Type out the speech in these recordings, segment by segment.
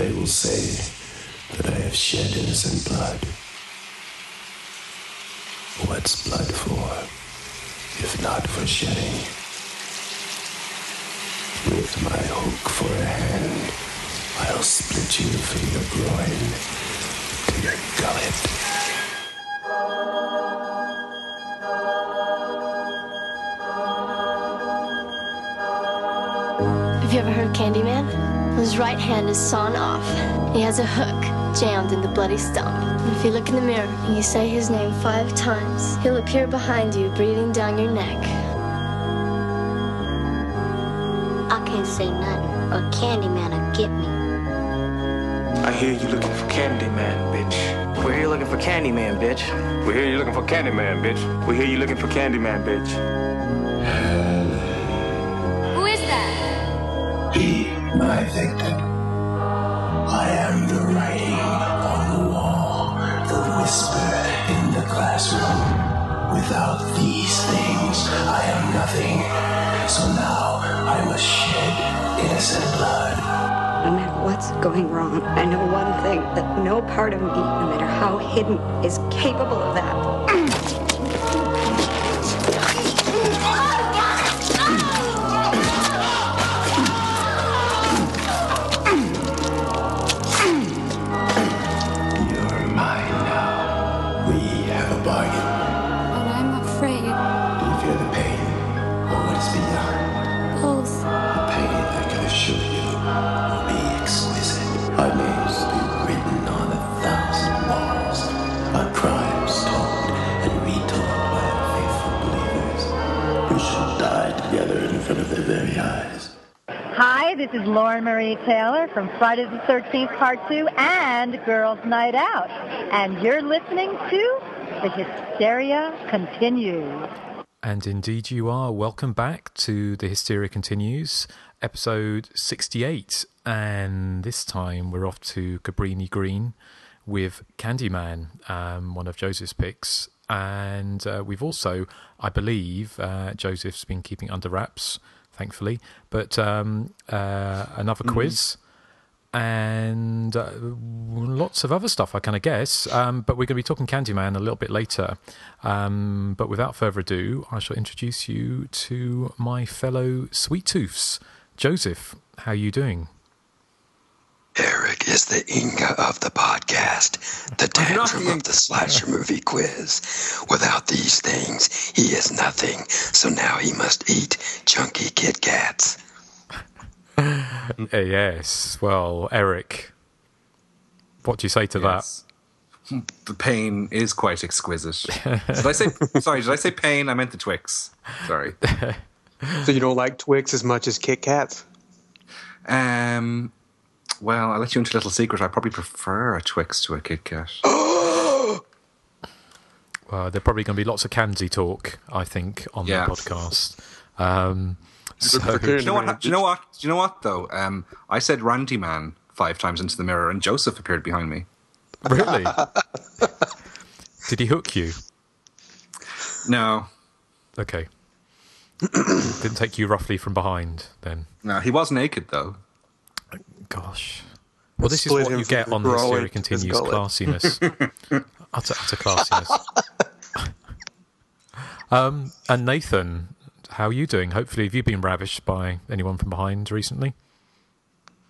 They will say that I have shed innocent blood. What's blood for, if not for shedding? With my hook for a hand, I'll split you from your groin to your gullet. Have you ever heard of Candyman? His right hand is sawn off. He has a hook jammed in the bloody stump. And if you look in the mirror and you say his name five times, he'll appear behind you, breathing down your neck. I can't say nothing, or Candyman will get me. I hear you looking for Candyman, bitch. We're here looking for Candyman, bitch. We hear you looking for Candyman, bitch. We hear you looking for Candyman, bitch. My victim. I am the writing on the wall, the whisper in the classroom. Without these things, I am nothing. So now I must shed innocent blood. No matter what's going wrong, I know one thing that no part of me, no matter how hidden, is capable of that. This is Lauren Marie Taylor from Friday the 13th Part 2 and Girls Night Out. And you're listening to The Hysteria Continues. And indeed, you are. Welcome back to The Hysteria Continues, episode 68. And this time we're off to Cabrini Green with Candyman, um, one of Joseph's picks. And uh, we've also, I believe, uh, Joseph's been keeping under wraps, thankfully, but um, uh, another quiz and uh, lots of other stuff, I kind of guess. Um, but we're going to be talking Candyman a little bit later. Um, but without further ado, I shall introduce you to my fellow Sweet Tooths. Joseph, how are you doing? Eric is the Inga of the podcast, the tantrum of the slasher movie quiz. Without these things, he is nothing. So now he must eat chunky Kit Kats. Uh, yes. Well, Eric, what do you say to Yes. The pain is quite exquisite. did I say sorry? Did I say pain? I meant the Twix. Sorry. So you don't like Twix as much as Kit Kats? Um. Well, I'll let you into a little secret. I probably prefer a Twix to a Kit Kat. that? Well, there's probably going to be lots of Candy talk, I think, on Yeah. the podcast. Um, so, Do you know what? Do you know what? Do you know what though? Um, I said Randy Man five times into the mirror, and Joseph appeared behind me. really? Did he hook you? No, Okay. Didn't take you roughly from behind then. no, he was naked though. Gosh. Well, this is what you get on the groin Hysteria to his Continues classiness. utter, utter classiness. um, and Nathan, how are you doing? Hopefully, have you been ravished by anyone from behind recently?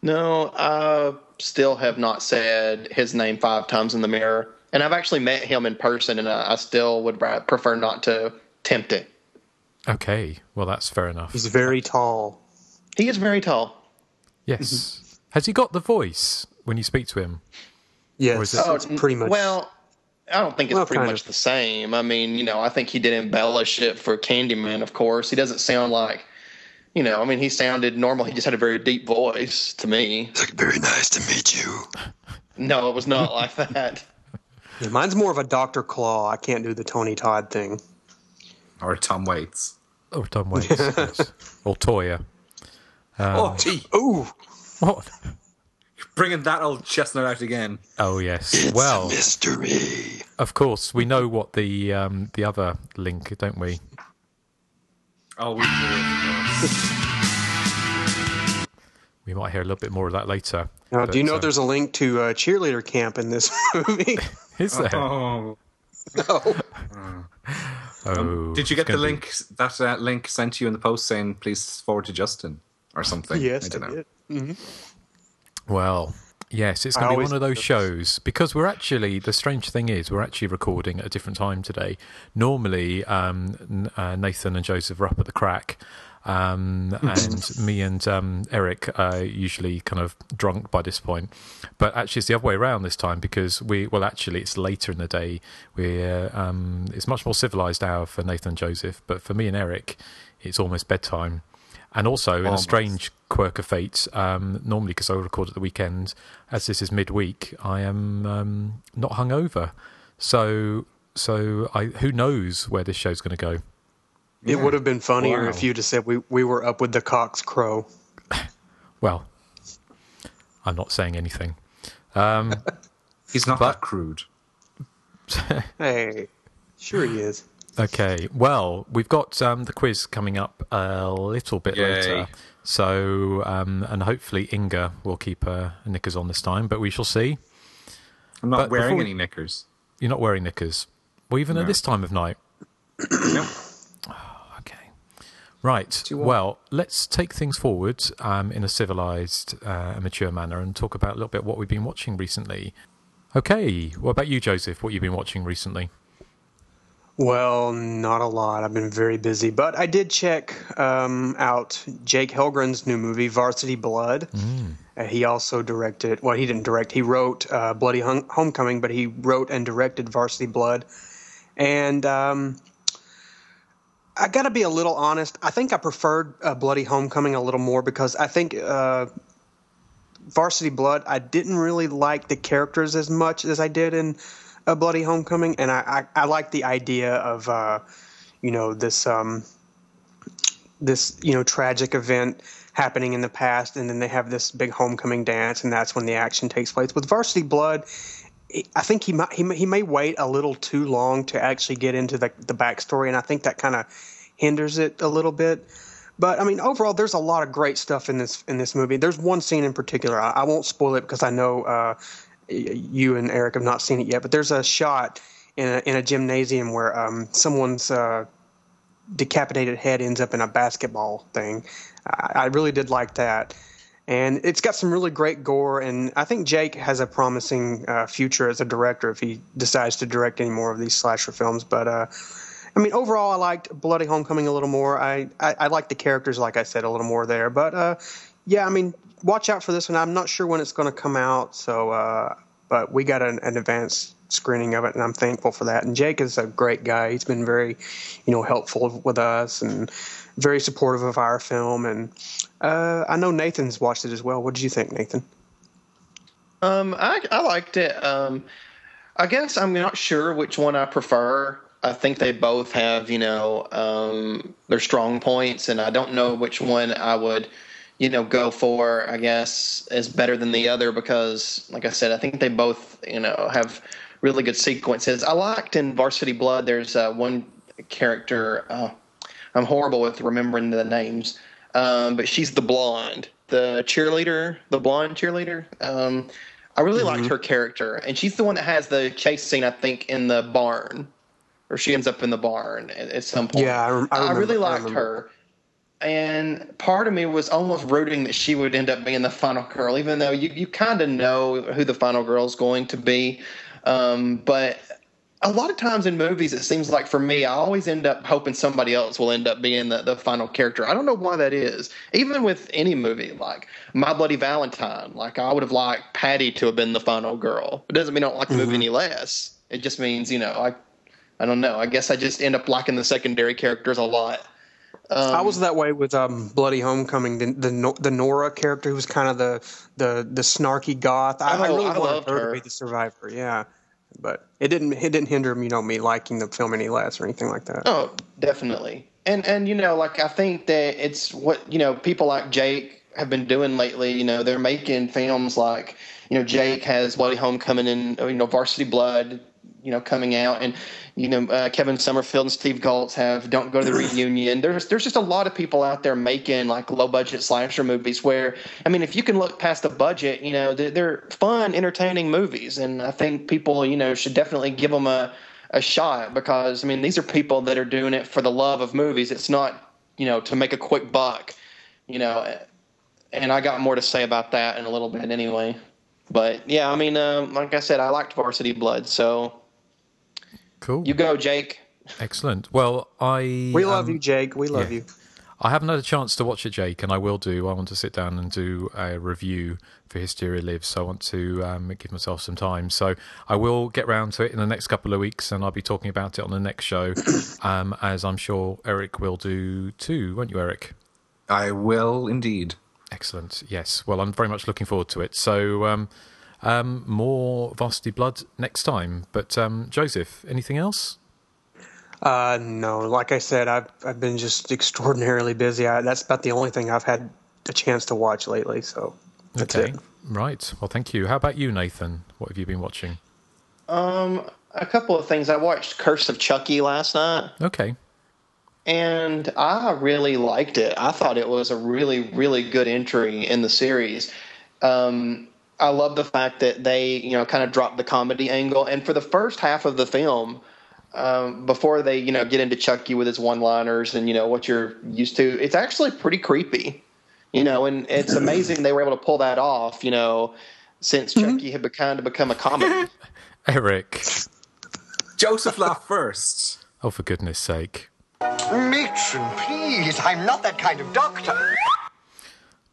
No, I still have not said his name five times in the mirror. And I've actually met him in person, and I, I still would prefer not to tempt it. Okay, well, that's fair enough. He's very tall. He is very tall. Yes. Has he got the voice when you speak to him? Yes, is it- Oh, it's pretty much. Well, I don't think it's Well, pretty much of. the same. I mean, you know, I think he did embellish it for Candyman, of course. He doesn't sound like, you know, I mean, he sounded normal. He just had a very deep voice to me. It's like, very nice to meet you. No, it was not like that. Yeah, mine's more of a Dr. Claw. I can't do the Tony Todd thing. Or Tom Waits. Or Tom Waits? yes. Or Toya? oh, um, gee. Ooh, What? Bringing that old chestnut out again. Oh, yes. It's well, a mystery. of course, we know what the um, the other link, don't we? Oh, we do. We we might hear a little bit more of that later. Now, do you know uh, there's a link to uh, cheerleader camp in this movie? Is there? Oh. no. Oh, Did you get the gonna be- link? That uh, link sent to you in the post saying please forward to Justin or something. Yes, I don't know. did. hmm Well, yes, it's going to be one of those shows because we're actually the strange thing is we're actually recording at a different time today. Normally, um, uh, Nathan and Joseph are up at the crack. Um, and me and um, Eric are usually kind of drunk by this point, but actually it's the other way around this time because we well actually it's later in the day. We uh, um, it's much more civilized hour for Nathan and Joseph, but for me and Eric, it's almost bedtime. And also, in a strange quirk of fate, um, normally because I record at the weekend, as this is midweek, I am um, not hungover. So, so I who knows where this show's going to go? It would have been funnier Wow. if you'd have said we, we were up with the cock's Crow. Well, I'm not saying anything. Um, He's not But- that crude. Hey, sure he is. Okay, well, we've got um, the quiz coming up a little bit Yay. later. So, um, and hopefully Inga will keep her knickers on this time, but we shall see. I'm not But wearing we- any knickers. You're not wearing knickers. Well, even at this time of night. No. Okay. Right. Well, let's take things forward um, in a civilized uh, mature manner and talk about a little bit what we've been watching recently. Okay. What about you, Joseph? What you've been watching recently? Well, not a lot. I've been very busy, but I did check um, out Jake Helgren's new movie, Varsity Blood. Uh, he also directed. Well, he didn't direct. He wrote uh, Bloody Homecoming, but he wrote and directed Varsity Blood. And um, I got to be a little honest. I think I preferred uh, Bloody Homecoming a little more because I think uh, Varsity Blood, I didn't really like the characters as much as I did in A Bloody Homecoming, and I I, I like the idea of uh, you know this um, this you know tragic event happening in the past, and then they have this big homecoming dance, and that's when the action takes place. With Varsity Blood. I think he might he may, he may wait a little too long to actually get into the the backstory, and I think that kind of hinders it a little bit. But I mean, overall, there's a lot of great stuff in this in this movie. There's one scene in particular. I, I won't spoil it because I know uh, you and Eric have not seen it yet. But there's a shot in a, in a gymnasium where um, someone's uh, decapitated head ends up in a basketball thing. I, I really did like that. And it's got some really great gore, and I think Jake has a promising uh, future as a director if he decides to direct any more of these slasher films. But uh, I mean, overall, I liked Bloody Homecoming a little more. I, I, I like the characters, like I said, a little more there. But uh, yeah, I mean, watch out for this one. I'm not sure when it's going to come out, so uh, but we got an, an advanced screening of it, and I'm thankful for that. And Jake is a great guy. He's been very, you know, helpful with us and very supportive of our film. And uh, I know Nathan's watched it as well. What did you think, Nathan? Um, I I liked it. Um, I guess I'm not sure which one I prefer. I think they both have, you know, um, their strong points, and I don't know which one I would, you know, go for. I guess is better than the other because, like I said, I think they both, you know, have really good sequences. I liked in Varsity Blood. There's uh, one character. Uh, I'm horrible with remembering the names, um, but she's the blonde, the cheerleader, the blonde cheerleader. Um, I really liked her character, and she's the one that has the chase scene, I think, in the barn, or she ends up in the barn at, at some point. Yeah, I I remember- really liked remember. her. And part of me was almost rooting that she would end up being the final girl, even though you, you kind of know who the final girl is going to be. Um, but a lot of times in movies, it seems like for me, I always end up hoping somebody else will end up being the, the final character. I don't know why that is. Even with any movie, like My Bloody Valentine, like I would have liked Patty to have been the final girl. It doesn't mean I don't like the movie any less. It just means, you know, I, I don't know. I guess I just end up liking the secondary characters a lot. Um, I was that way with um, Bloody Homecoming. The, the the Nora character, who was kind of the the the snarky goth. I, I Oh, really I wanted loved her, her. to be the survivor. Yeah, but it didn't it didn't hinder you know me liking the film any less or anything like that. Oh, definitely. And and you know, like I think that it's what you know people like Jake have been doing lately. You know, they're making films like you know Jake has Bloody Homecoming and you know Varsity Blood. You know coming out and you know uh, Kevin Sommerfield and Steve Goltz have Don't Go to the Reunion. There's there's just a lot of people out there making like low budget slasher movies where I mean if you can look past the budget, you know they're, they're fun, entertaining movies, and I think people you know should definitely give them a a shot because I mean these are people that are doing it for the love of movies. It's not you know to make a quick buck, you know. And I got more to say about that in a little bit anyway. But yeah, I mean, um, like I said, I liked Varsity Blood, so Cool. you go, Jake. Excellent. Well, I We love um, you, Jake. We love yeah. you. I haven't had a chance to watch it, Jake, and I will do. I want to sit down and do a review for Hysteria Lives, so I want to um, give myself some time. So I will get round to it in the next couple of weeks, and I'll be talking about it on the next show, um, as I'm sure Eric will do too, won't you, Eric? I will indeed. Excellent. Yes. Well, I'm very much looking forward to it. So um, um, more Varsity Blood next time. But um, Joseph, anything else? Uh, no, like I said, I've I've been just extraordinarily busy. I, that's about the only thing I've had a chance to watch lately. So that's okay. it. Right. Well, thank you. How about you, Nathan? What have you been watching? Um, a couple of things. I watched Curse of Chucky last night, Okay. and I really liked it. I thought it was a really, really good entry in the series. Um, I love the fact that they, you know, kind of dropped the comedy angle, and for the first half of the film, um, before they, you know, get into Chucky with his one-liners and you know what you're used to, it's actually pretty creepy, you know, and it's amazing they were able to pull that off, you know, since Chucky had be- kind of become a comedy. Eric. Joseph laughed first. Oh, for goodness sake. Matron, please, I'm not that kind of doctor.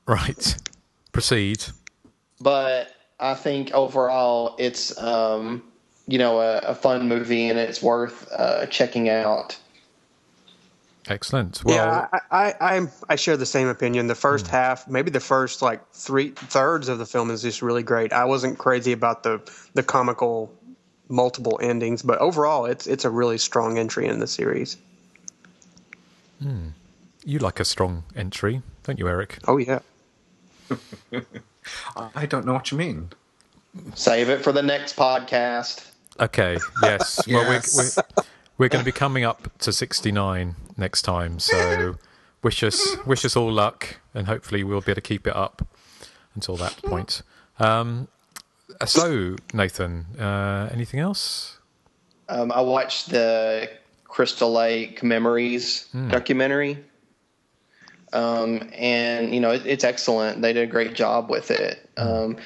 Right. Proceed. But I think overall it's um, you know a, a fun movie and it's worth uh, checking out. Excellent. Well, yeah, I, I, I I share the same opinion. The first half, maybe the first like three thirds of the film is just really great. I wasn't crazy about the the comical multiple endings, but overall, it's it's a really strong entry in the series. you like a strong entry, don't you, Eric? Oh yeah, I don't know what you mean. Save it for the next podcast. Okay. Yes. Well, we're, Yes. we're, we're going to be coming up to 69 next time. So wish us wish us all luck, and hopefully we'll be able to keep it up until that point. Um, so, Nathan, uh, anything else? Um, I watched the Crystal Lake Memories documentary, um, and you know it, it's excellent. They did a great job with it. Um,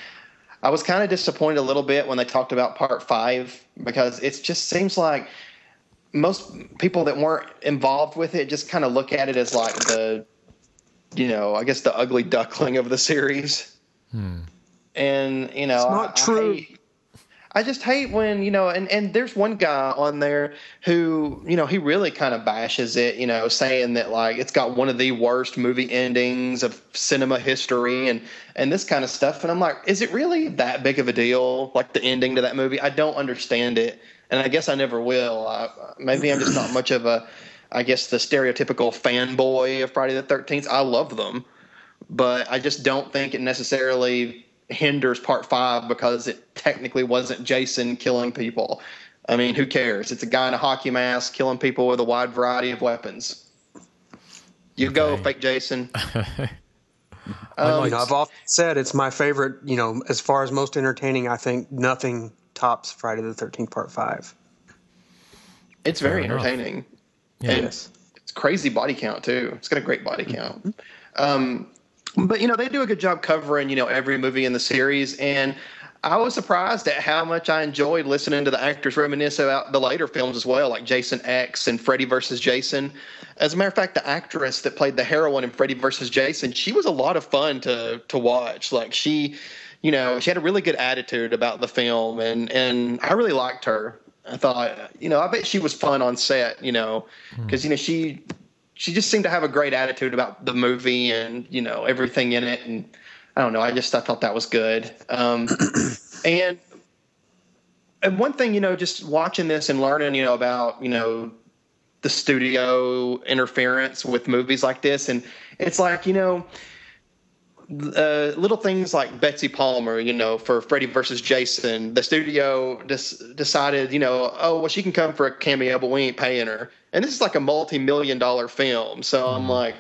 I was kind of disappointed a little bit when they talked about part five because it just seems like most people that weren't involved with it just kind of look at it as like the, you know, I guess the ugly duckling of the series. And you know, It's not I true. hate- I just hate when, you know, and, and there's one guy on there who, you know, he really kind of bashes it, you know, saying that like it's got one of the worst movie endings of cinema history and and this kind of stuff. And I'm like, is it really that big of a deal? Like the ending to that movie? I don't understand it. And I guess I never will. I, maybe I'm just not much of a, I guess the stereotypical fanboy of Friday the 13th. I love them, but I just don't think it necessarily hinders part five because it technically wasn't Jason killing people. I mean, who cares? It's a guy in a hockey mask killing people with a wide variety of weapons. You go, fake Jason. I you liked- know, I've often said it's my favorite. You know, as far as most entertaining, I think nothing tops Friday the Thirteenth Part Five. It's very Fair enough. entertaining. Yeah. And it's crazy body count too. It's got a great body count. Um, but you know they do a good job covering you know every movie in the series, and I was surprised at how much I enjoyed listening to the actors reminisce about the later films as well, like Jason X and Freddy versus Jason. As a matter of fact, the actress that played the heroine in Freddy versus Jason, she was a lot of fun to to watch. Like she, you know, she had a really good attitude about the film, and and I really liked her. I thought, you know, I bet she was fun on set, you know, because you know she she just seemed to have a great attitude about the movie and you know everything in it, and I don't know, I just I thought that was good. Um, and and one thing, you know, just watching this and learning, you know, about you know the studio interference with movies like this, and it's like you know uh, little things like Betsy Palmer, you know, for Freddy versus Jason, the studio des- decided, you know, oh, well, she can come for a cameo, but we ain't paying her. And this is like a multi million dollar film. So I'm like,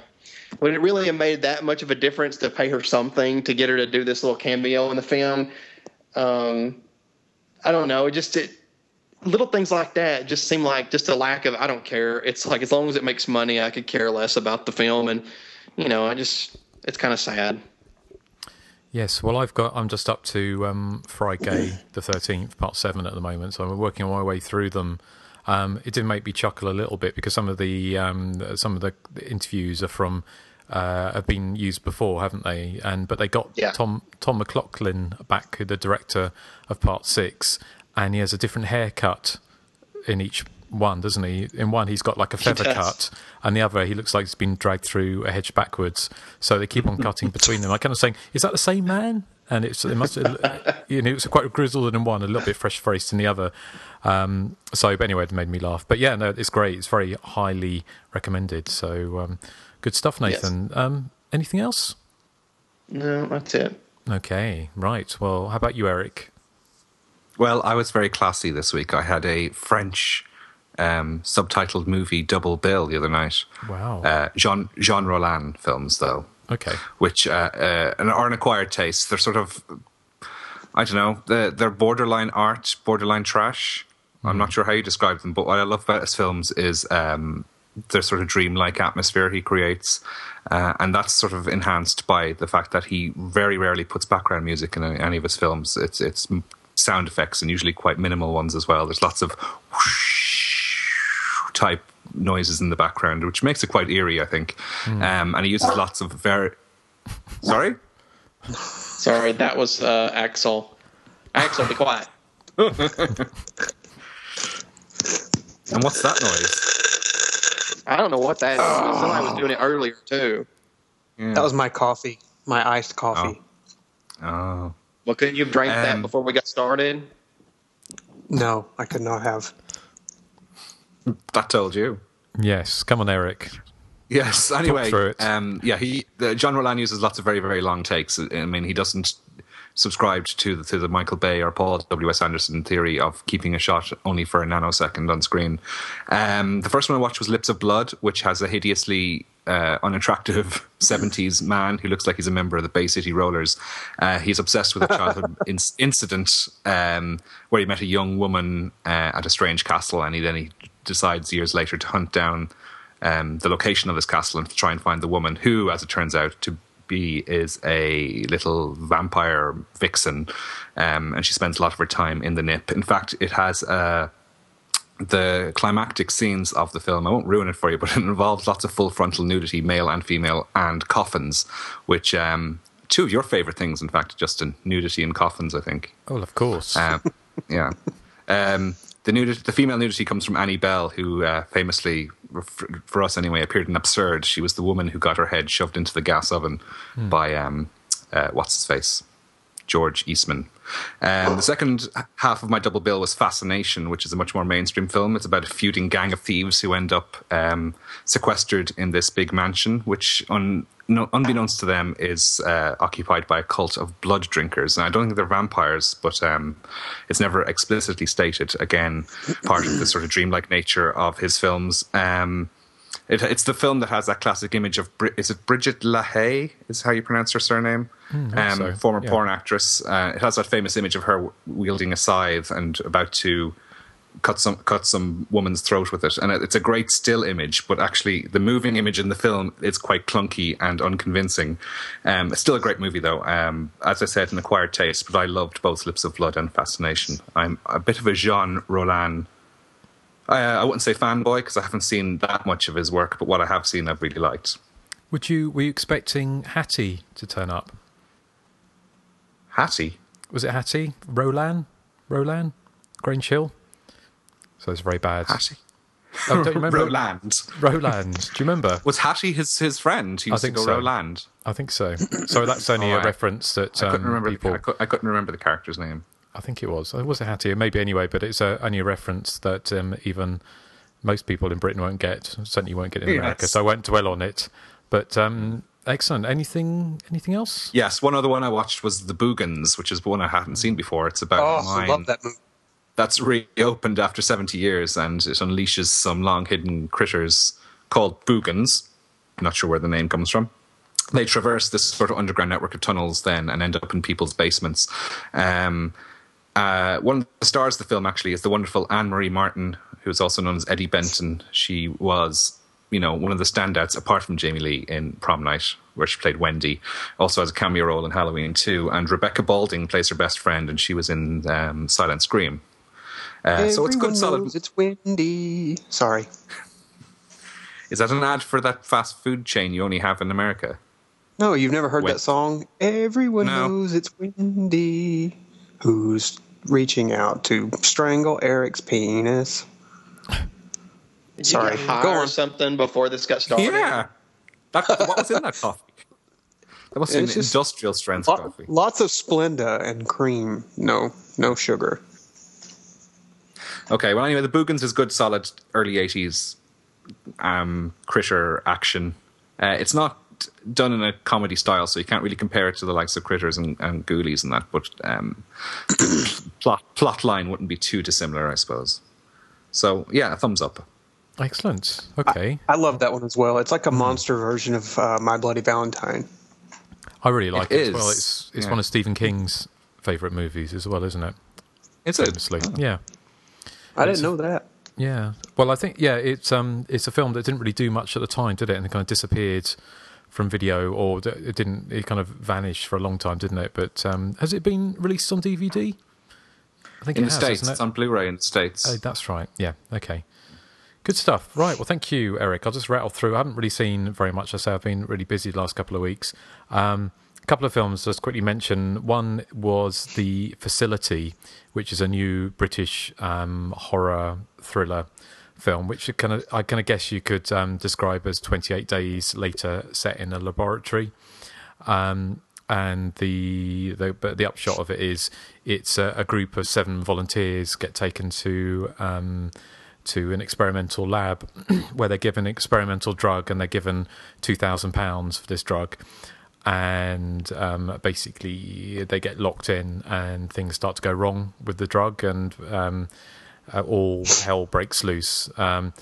would it really have made that much of a difference to pay her something to get her to do this little cameo in the film? Um, I don't know. It just, it, little things like that just seem like just a lack of, I don't care. It's like, as long as it makes money, I could care less about the film. And, you know, I just, it's kind of sad. Yes, well, I've got. I'm just up to um, Friday the thirteenth, part seven at the moment, so I'm working my way through them. Um, it did make me chuckle a little bit because some of the um, some of the interviews are from uh, have been used before, haven't they? And but they got Yeah. Tom Tom McLoughlin back, the director of part six, and he has a different haircut in each one, doesn't he? In one, he's got like a feather cut, and the other, he looks like he's been dragged through a hedge backwards. So they keep on cutting between them. I kind of saying, is that the same man? And it's it must, you know, it was quite grizzled in one, a little bit fresh faced in the other. Um, so, but anyway, it made me laugh. But yeah, no, it's great. It's very highly recommended. So, um, good stuff, Nathan. Um, anything else? No, that's it. Okay, right. Well, how about you, Eric? Well, I was very classy this week. I had a French um, subtitled movie double bill the other night. Wow. Uh, Jean Jean Roland films, though. Okay. Which uh, uh, are an acquired taste. They're sort of, I don't know, they're, they're borderline art, borderline trash. I'm not sure how you describe them, but what I love about his films is um, the sort of dreamlike atmosphere he creates. Uh, and that's sort of enhanced by the fact that he very rarely puts background music in any, any of his films. It's it's sound effects and usually quite minimal ones as well. There's lots of whoosh type noises in the background, which makes it quite eerie, I think. Um, and he uses lots of very. Sorry. Sorry, that was uh, Axel. Axel, be quiet. And what's that noise? I don't know what that is. Somebody was doing it earlier too. That was my coffee, my iced coffee. Oh. Well, couldn't you have drank that Um, before we got started? No, I could not have. That told you. Yes. Come on, Eric. Yes. Anyway, um, yeah, he the, John Roland uses lots of very very long takes. I mean, he doesn't subscribe to the, to the Michael Bay or Paul W S Anderson theory of keeping a shot only for a nanosecond on screen. Um, the first one I watched was Lips of Blood, which has a hideously uh, unattractive 70s man who looks like he's a member of the Bay City Rollers. Uh, he's obsessed with a childhood in- incident um, where he met a young woman uh, at a strange castle, and he then he decides years later to hunt down um, the location of this castle and to try and find the woman who, as it turns out, to be is a little vampire vixen, um, and she spends a lot of her time in the nip. In fact, it has uh, the climactic scenes of the film. I won't ruin it for you, but it involves lots of full frontal nudity, male and female, and coffins, which um, two of your favorite things, in fact, Justin, nudity and coffins. I think. Oh, of course. Um, yeah. Um, the nudity, the female nudity comes from Annie Belle, who uh, famously, for, for us anyway, appeared in Absurd. She was the woman who got her head shoved into the gas oven Hmm. by um, uh, what's his face, George Eastman. Um, the second half of my double bill was Fascination, which is a much more mainstream film. It's about a feuding gang of thieves who end up um, sequestered in this big mansion, which, un, no, unbeknownst to them, is uh, occupied by a cult of blood drinkers. And I don't think they're vampires, but um, it's never explicitly stated. Again, part of the sort of dreamlike nature of his films. Um, it, it's the film that has that classic image of is it Bridget Lahaie is how you pronounce her surname, I um, so, former yeah. porn actress. Uh, it has that famous image of her wielding a scythe and about to cut some cut some woman's throat with it, and it's a great still image. But actually, the moving image in the film is quite clunky and unconvincing. Um, it's still a great movie, though. Um, as I said, an acquired taste, but I loved both Lips of Blood and Fascination. I'm a bit of a Jean Roland I, I wouldn't say fanboy because I haven't seen that much of his work, but what I have seen, I've really liked. Would you were you expecting Hattie to turn up? Hattie Was it Hattie? Roland? Roland? Grange Hill? So it's very bad. Hattie. Oh, don't you remember? Roland. Roland. Do you remember? Was Hattie his his friend? He I think to go so. Roland. I think so. So that's only Oh, a I- reference that I um, couldn't remember. people. The, I, cou- I couldn't remember the character's name. I think it was. It was a Hattie, maybe anyway, but it's uh, only a reference that um, even most people in Britain won't get. Certainly won't get in America, Yes. so I won't dwell on it. But um, excellent. Anything? Anything else? Yes, one other one I watched was The Boogens, which is one I hadn't seen before. It's about Oh, a I mine love that movie. That's reopened after 70 years and it unleashes some long hidden critters called Boogens. Not sure where the name comes from. They traverse this sort of underground network of tunnels then and end up in people's basements. Um, uh, one of the stars of the film actually is the wonderful Anne Marie Martin, who is also known as Eddie Benton. She was, you know, one of the standouts apart from Jamie Lee in Prom Night, where she played Wendy. Also has a cameo role in Halloween 2. And Rebecca Balding plays her best friend, and she was in um, Silent Scream. Uh, so it's good, solid. knows It's windy. Sorry. Is that an ad for that fast food chain you only have in America? No, you've never heard Win- that song? Everyone No. knows it's windy. Who's reaching out to strangle Eric's penis? Did Sorry. you get high Go or on. something before this got started? Yeah. That, what was in that coffee? That must have been industrial strength Lo- coffee. lots of Splenda and cream. No, no sugar. Okay, well, anyway, The Boogens is good, solid early 80s um, critter action. Uh, it's not done in a comedy style, so you can't really compare it to the likes of Critters and, and Ghoulies and that, but um, plot, plot line wouldn't be too dissimilar, I suppose. So, yeah, thumbs up. Excellent. Okay. I love that one as well. It's like a monster version of uh, My Bloody Valentine. I really like it, It as well. It's it's yeah. one of Stephen King's favourite movies as well, isn't it? It's a, Famously. Yeah. I didn't know that. Yeah. Well, I think yeah, it's um, it's a film that didn't really do much at the time, did it? And it kind of disappeared from video, or it didn't. It kind of vanished for a long time, didn't it? But um, has it been released on DVD? I think in it the has, States. it? It's on Blu ray in the States. Oh, that's right. Yeah. Okay. Good stuff. Right. Well, thank you, Eric. I'll just rattle through. I haven't really seen very much. I say I've been really busy the last couple of weeks. Um, couple of films just quickly mention. One was The Facility, which is a new British um, horror thriller film, which kind of I kind of guess you could um, describe as 28 days later, set in a laboratory. Um, and the the but the upshot of it is it's a, a group of seven volunteers get taken to um, to an experimental lab where they're given experimental drug and they're given two thousand pounds for this drug, and um, basically they get locked in and things start to go wrong with the drug and um, uh, all hell breaks loose. Um,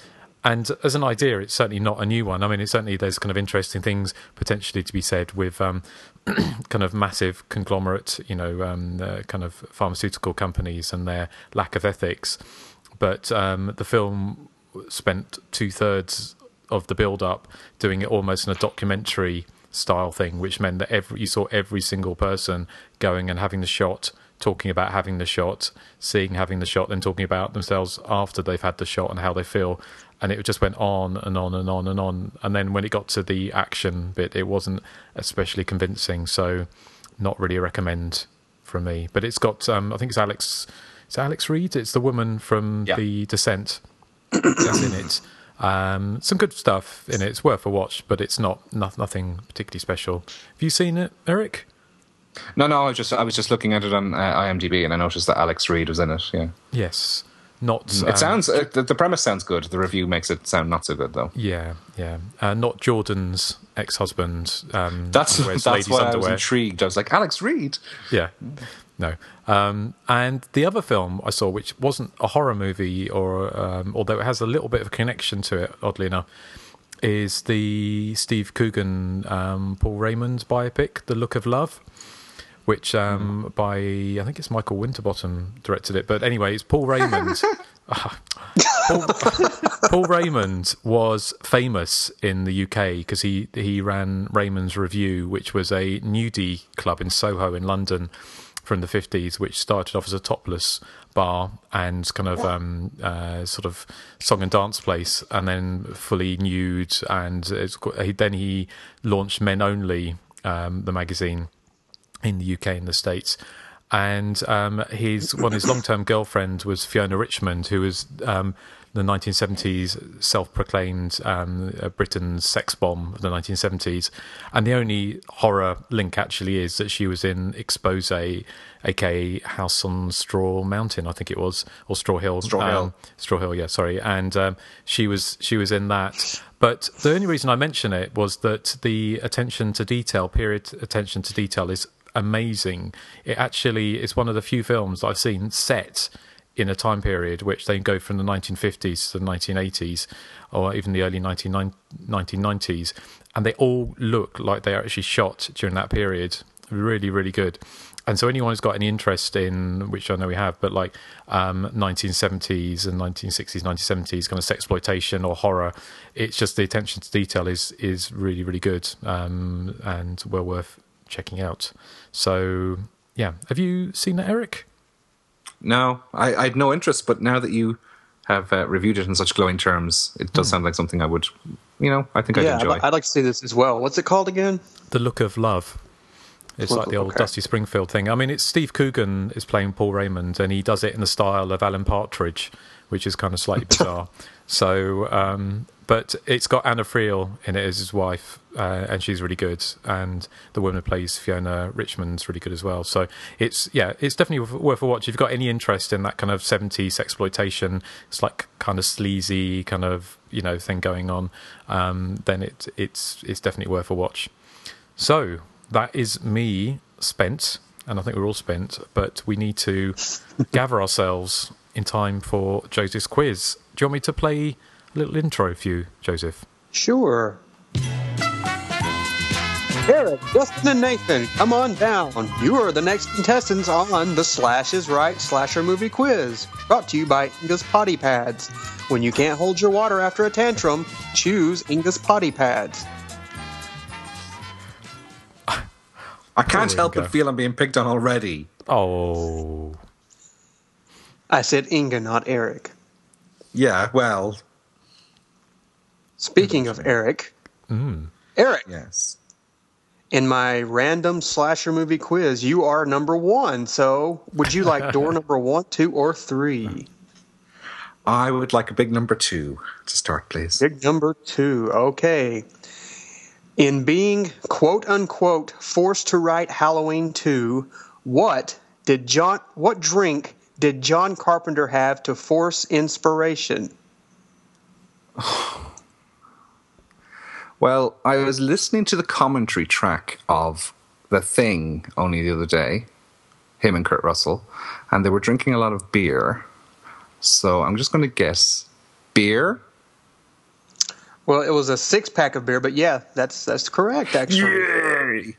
and as an idea, it's certainly not a new one. I mean, it's certainly there's kind of interesting things potentially to be said with um, kind of massive conglomerate, you know, uh, kind of pharmaceutical companies and their lack of ethics. But um, the film spent two thirds of the build up doing it almost in a documentary style thing, which meant that every you saw every single person going and having the shot, talking about having the shot, seeing having the shot, then talking about themselves after they've had the shot and how they feel. And it just went on and on and on and on. And then when it got to the action bit, it wasn't especially convincing. So, not really a recommend from me. But it's got, um, I think it's Alex. It's Alex Reid. It's the woman from Yeah. the Descent that's in it. Um, some good stuff in it. It's worth a watch, but it's not, not nothing particularly special. Have you seen it, Eric? No, no, I was just I was just looking at it on uh, IMDb and I noticed that Alex Reid was in it. Yeah, Yes. Not. it um, sounds uh, the, the premise sounds good. The review makes it sound not so good though. Yeah, yeah. Uh, not Jordan's ex-husband. Um, That's that's why I was intrigued. I was like Alex Reid. Yeah. No. Um, and the other film I saw, which wasn't a horror movie, or um, although it has a little bit of a connection to it, oddly enough, is the Steve Coogan, um, Paul Raymond biopic, The Look of Love, which um, by I think it's Michael Winterbottom directed it. But anyway, it's Paul Raymond. Paul, Paul Raymond was famous in the UK because he he ran Raymond's Revue, which was a nudie club in Soho in London from the 50s, which started off as a topless bar and kind of um, uh, sort of song and dance place, and then fully nude. And then he launched Men Only, um, the magazine in the UK and the States. and um, his one his long term girlfriend was Fiona Richmond, who was um, the 1970s self-proclaimed um, Britain's sex bomb of the 1970s, and the only horror link actually is that she was in Expose, aka House on Straw Mountain, I think it was, or Straw Hill. Straw Hill. Um, Straw Hill, yeah, sorry. And um, she was she was in that. But the only reason I mention it was that the attention to detail, period attention to detail, is amazing. It actually is one of the few films I've seen set in a time period which they go from the 1950s to the 1980s or even the early 1990s and they all look like they are actually shot during that period. Really really good. And so anyone who's got any interest in which i know we have but like um, 1970s and 1960s 1970s kind of exploitation or horror it's just the attention to detail is is really really good um, and well worth checking out. So yeah. Have you seen that eric No, I, I had no interest, but now that you have uh, reviewed it in such glowing terms, it does Hmm. sound like something I would, you know, I think I'd yeah, I'd, I'd like to see this as well. What's it called again? The Look of Love. It's like the old okay. Dusty Springfield thing. I mean, it's Steve Coogan is playing Paul Raymond, and he does it in the style of Alan Partridge, which is kind of slightly bizarre. So, um, but it's got Anna Friel in it as his wife, uh, and she's really good. And the woman who plays Fiona Richmond's really good as well. So it's yeah, it's definitely worth, worth a watch. If you've got any interest in that kind of seventies exploitation, it's like kind of sleazy kind of you know thing going on. Um, then it it's it's definitely worth a watch. So that is me spent, and I think we're all spent, but we need to gather ourselves in time for Joseph's quiz. Do you want me to play a little intro for you, Joseph? Sure. Eric, Justin, and Nathan, come on down. You are the next contestants on the Slash is Right Slasher Movie Quiz, brought to you by Inga's Potty Pads. When you can't hold your water after a tantrum, choose Inga's Potty Pads. I can't help but feel I'm being picked on already. Oh, I said Inga, not Eric. Yeah, well, Speaking of Eric, mm. Eric, yes. in my random slasher movie quiz, you are number one. So, would you like door number one, two, or three? I would like a big number two to start, please. Big number two. Okay. In being quote unquote forced to write Halloween 2, what did John what drink did John Carpenter have to force inspiration? Well, I was listening to the commentary track of The Thing only the other day, him and Kurt Russell, and they were drinking a lot of beer. So I'm just going to guess beer. Well, it was a six pack of beer, but yeah, that's that's correct actually. Yay!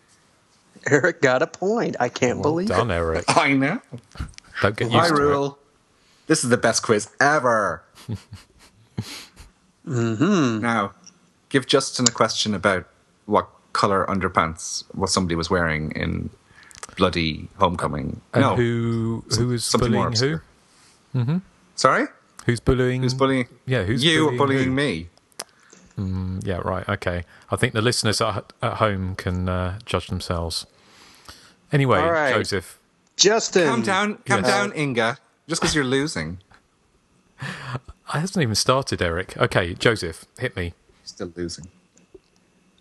Eric got a point. I can't well believe done, it. Eric. I know. Don't get I used to it. rule. This is the best quiz ever. mm-hmm. Now, give Justin a question about what color underpants what somebody was wearing in bloody homecoming. And no, who who was something bullying who? obscure. Sorry, Who's bullying? who's bullying? Yeah, who's you bullying are bullying who? me? Yeah, right. Okay. I think the listeners at, at home can uh, judge themselves. Anyway, All right. Joseph, Justin. Calm down, calm Yes. down, Inga. Just because you're losing, I hasn't even started, Eric. Okay, Joseph, hit me. Still losing.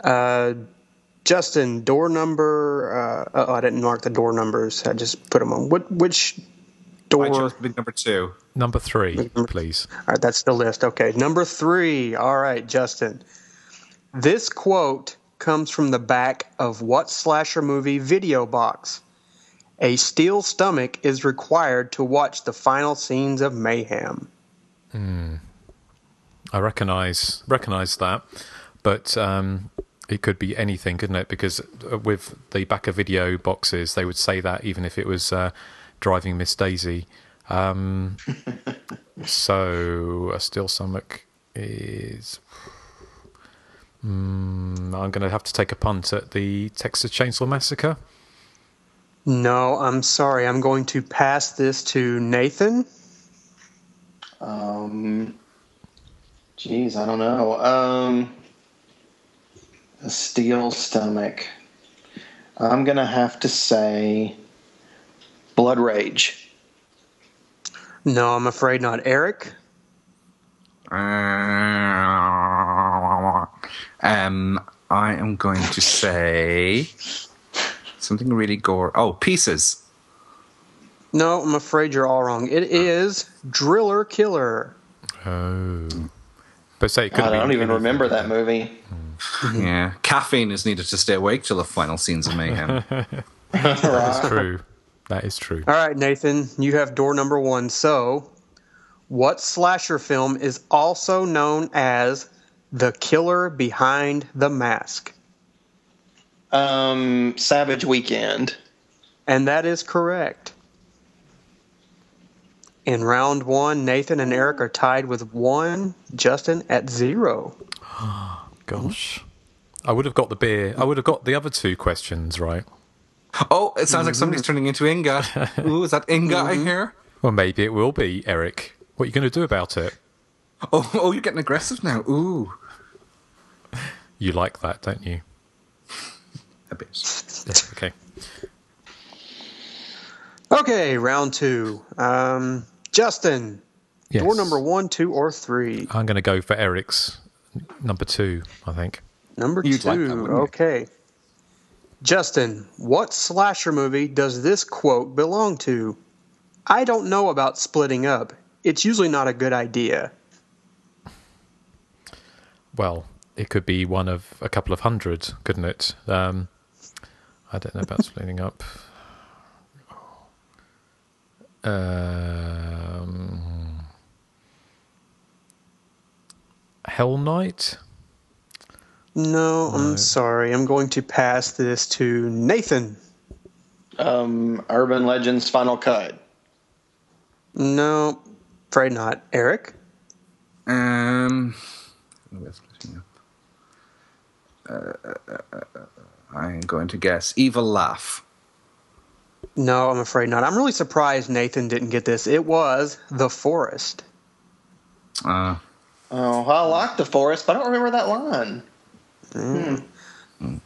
Uh, Justin, door number. Uh, oh, I didn't mark the door numbers. I just put them on. What? Which door? I chose big number two. Number three, please. All right, that's the list. Okay, number three. All right, Justin. This quote comes from the back of what slasher movie video box? A steel stomach is required to watch the final scenes of mayhem. I recognise recognise that, but um, it could be anything, couldn't it? Because uh, with the back of video boxes, they would say that even if it was uh, driving Miss Daisy. Um, so a steel stomach is. Mm, I'm going to have to take a punt at the Texas Chainsaw Massacre. No, I'm sorry. I'm going to pass this to Nathan. Um, geez, I don't know. Um, a steel stomach. I'm gonna have to say Blood Rage. No, I'm afraid not. Eric? Um, I am going to say something really gore. Oh, pieces. No, I'm afraid you're all wrong. It is Driller Killer. Oh. But say it could I don't even remember that movie. Yeah, caffeine is needed to stay awake till the final scenes of mayhem. That's true. That is true. All right, Nathan, you have door number one. So, what slasher film is also known as The Killer Behind the Mask? Um, Savage Weekend. And that is correct. In round one, Nathan and Eric are tied with one, Justin at zero. Gosh. I would have got the beer. I would have got the other two questions right. Oh, it sounds like somebody's turning into Inga. Ooh, is that Inga I hear? Well, maybe it will be, Eric. What are you going to do about it? Oh, oh, you're getting aggressive now. Ooh, You like that, don't you? a bit. Yeah, okay. Okay, round two. Um, Justin, Yes. door number one, two, or three? I'm going to go for Eric's number two, I think. Number You'd two. like that, wouldn't you? okay. Justin, what slasher movie does this quote belong to? I don't know about splitting up. It's usually not a good idea. Well, it could be one of a couple of hundred, couldn't it? Um, I don't know about splitting up. Um, Hell Night? No, I'm sorry. I'm going to pass this to Nathan. Um, Urban Legends Final Cut. No, afraid not. Eric? Um, what was splitting up? Uh, I'm going to guess Evil Laugh. No, I'm afraid not. I'm really surprised Nathan didn't get this. It was The Forest. Uh, Oh, I like the forest, but I don't remember that line. Hmm.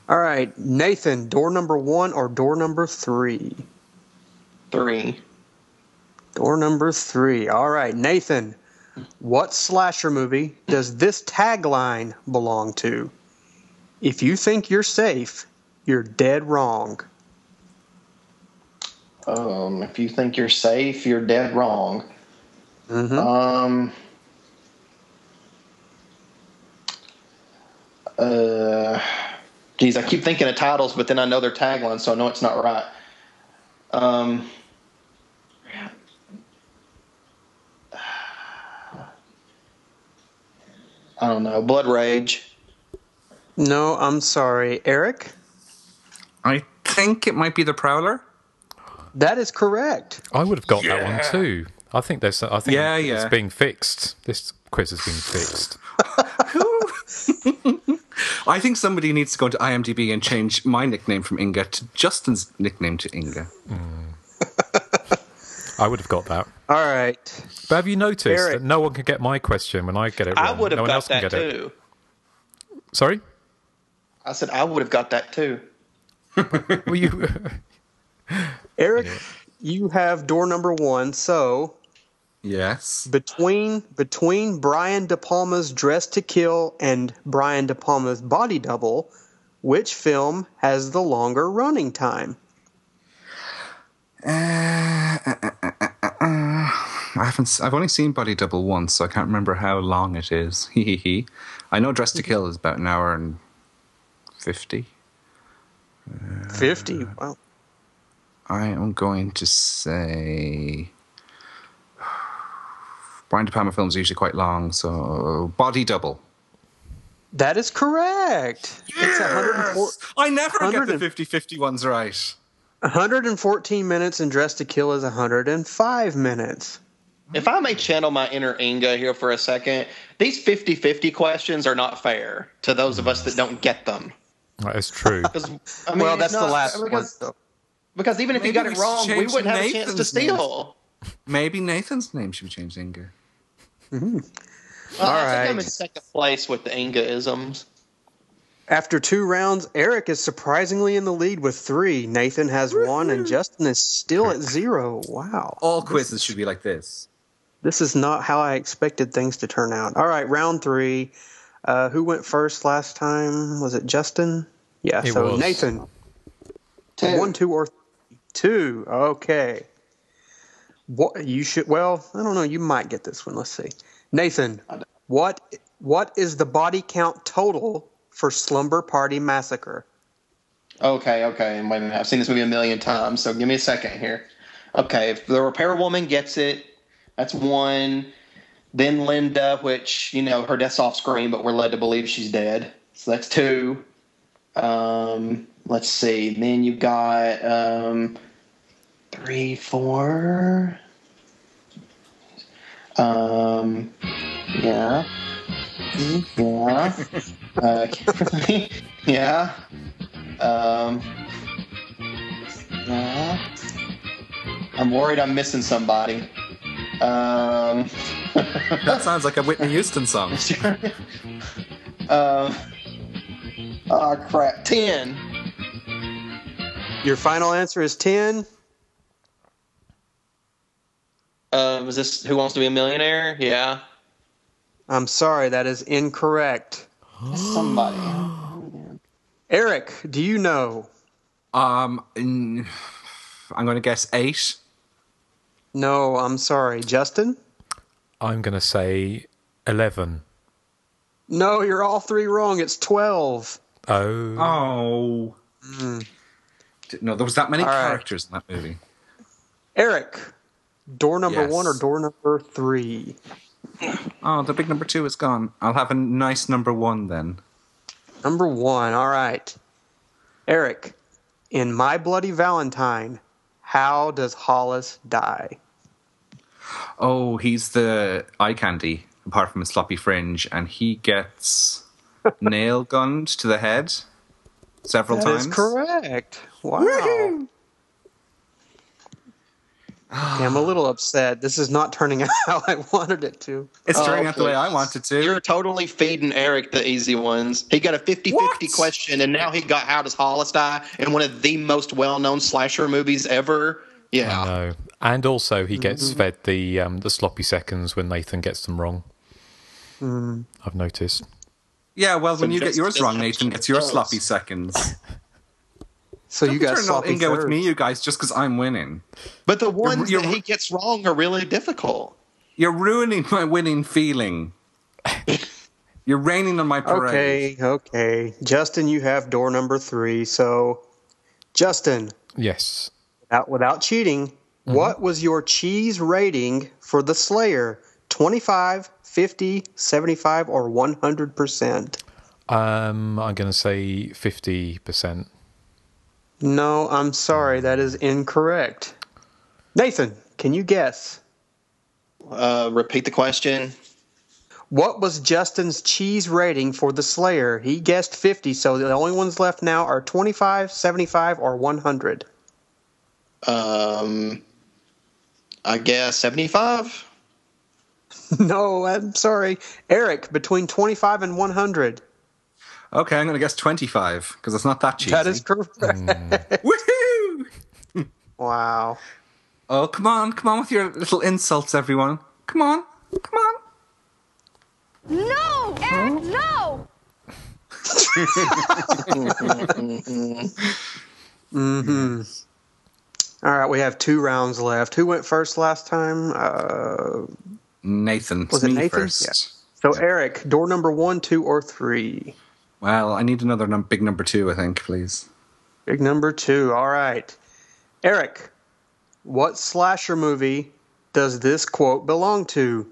All right, Nathan, door number one or door number three? Three. Door number three. All right, Nathan, what slasher movie does this tagline belong to? If you think you're safe, you're dead wrong. Um, if you think you're safe, you're dead wrong. Mm-hmm. Um. Uh, geez, I keep thinking of titles, but then I know their taglines, so I know it's not right. Um. I don't know. Blood Rage. no, I'm sorry. Eric? I think it might be The Prowler. That is correct. I would have got that one too. I think there's. I think Yeah, it's yeah. being fixed. This quiz has been fixed. I think somebody needs to go to IMDb and change my nickname from Inga to Justin's nickname to Inga. Hmm. I would have got that. All right. But have you noticed Eric. that no one can get my question when I get it wrong? I would have no one got else can that get it. too. Sorry? I said I would have got that too. Were you? Eric, you have door number one. So Yes. between between Brian De Palma's Dressed to Kill and Brian De Palma's Body Double, which film has the longer running time? Uh, uh, uh, uh I haven't. I've only seen Body Double once, so I can't remember how long it is. Hee hee hee. I know Dress to mm-hmm. Kill is about an hour and fifty. Fifty. Wow. I am going to say. Brian De Palma films are usually quite long, so Body Double. That is correct. It's 104, I never get the and- 50 50 ones right. 114 minutes, and Dressed to Kill is 105 minutes. If I may channel my inner Inga here for a second, these 50 50 questions are not fair to those of us that don't get them. That is true. I mean, well, it's that's the not- last one. Because, even if you Maybe got it wrong, we wouldn't have a chance to Nathan's name. steal. Maybe Nathan's name should be changed to Inga. Well, All I think I'm in second place with the Inga isms. After two rounds, Eric is surprisingly in the lead with three. Nathan has one, and Justin is still at zero. Wow. All quizzes should be like this. This is not how I expected things to turn out. All right, round three. Uh, who went first last time? Was it Justin? Yeah, It so was. Nathan. Two. One, two, or two. Okay. What you should? Well, I don't know. You might get this one. Let's see. Nathan, what what is the body count total for Slumber Party Massacre? Okay, okay. Wait a minute. I've seen this movie a million times, so give me a second here. Okay, if the repair woman gets it, that's one. Then Linda, which, you know, her death's off screen, but we're led to believe she's dead. So that's two. Um, let's see. Then you got um, three, four. Um, yeah. Yeah. Uh, yeah. Um, yeah. I'm worried I'm missing somebody. Um, That sounds like a Whitney Houston song. um, oh crap, ten. Your final answer is ten. Um, is this Who Wants to Be a Millionaire? Yeah, I'm sorry, that is incorrect. somebody. Eric, do you know? Um, mm, I'm going to guess eight. No, I'm sorry. Justin? I'm going to say 11. No, you're all three wrong. It's 12. Oh. Oh. Didn't know there was that many All right. characters in that movie. Eric, door number Yes. one or door number three? Oh, the big number two is gone. I'll have a nice number one then. Number one. All right. Eric, in My Bloody Valentine, how does Hollis die? Oh, he's the eye candy, apart from his sloppy fringe, and he gets nail gunned to the head several That times. is correct. Wow. Okay, I'm a little upset. This is not turning out how I wanted it to. It's Oh, turning out the way I please. wanted to. You're totally feeding Eric the easy ones. He got a 50 50 question, and now he got How Does Hollis Die in one of the most well known slasher movies ever. I Yeah. know. And also, he gets fed the um, the sloppy seconds when Nathan gets them wrong. I've noticed. Yeah, well, when So you get yours wrong, Nathan gets your those. sloppy seconds. So you got Turn no sloppy ingo with me, you guys, just because I'm winning. But the ones you're- that he gets wrong are really difficult. You're ruining my winning feeling. You're raining on my parade. Okay, okay. Justin, you have door number three. So, Justin, Yes. without, without cheating, Mm-hmm. what was your cheese rating for the Slayer? 25, 50, 75, or 100%? Um, I'm going to say 50%. No, I'm sorry. That is incorrect. Nathan, can you guess? Uh, repeat the question. What was Justin's cheese rating for the Slayer? He guessed 50, so the only ones left now are 25, 75, or 100. Um, I guess 75. No, I'm sorry. Eric, between 25 and 100. Okay, I'm going to guess 25 because it's not that cheesy. That is correct. Woohoo! Wow. Oh, come on, come on with your little insults, everyone. Come on, come on. No, Eric, no! All right, we have two rounds left. Who went first last time? Uh, Nathan, Was it's it me Nathan? first. Yeah. so, Eric, door number one, two, or three? Well, I need another num- big number two, I think, please. Big number two. All right. Eric, what slasher movie does this quote belong to?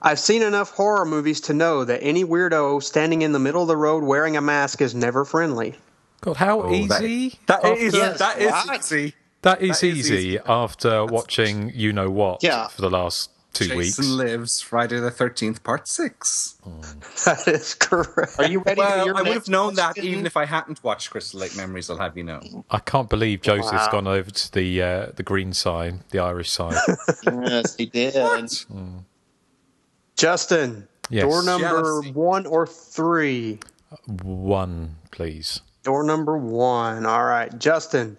I've seen enough horror movies to know that any weirdo standing in the middle of the road wearing a mask is never friendly. God, how Oh, easy? That after, is, Yes, that is right. easy. that is that is easy, easy. after watching You Know What Yeah. for the last two Jason weeks. Lives, Friday the 13th, part six. That is correct. Are you ready for Well, your I would have next known that even if I hadn't watched Crystal Lake Memories, I'll have you know. I can't believe Joseph's Wow. gone over to the uh, the green side, the Irish side. Yes, he did. Justin, Yes. door number Jealousy. one or three? One, please. Door number one. All right. Justin,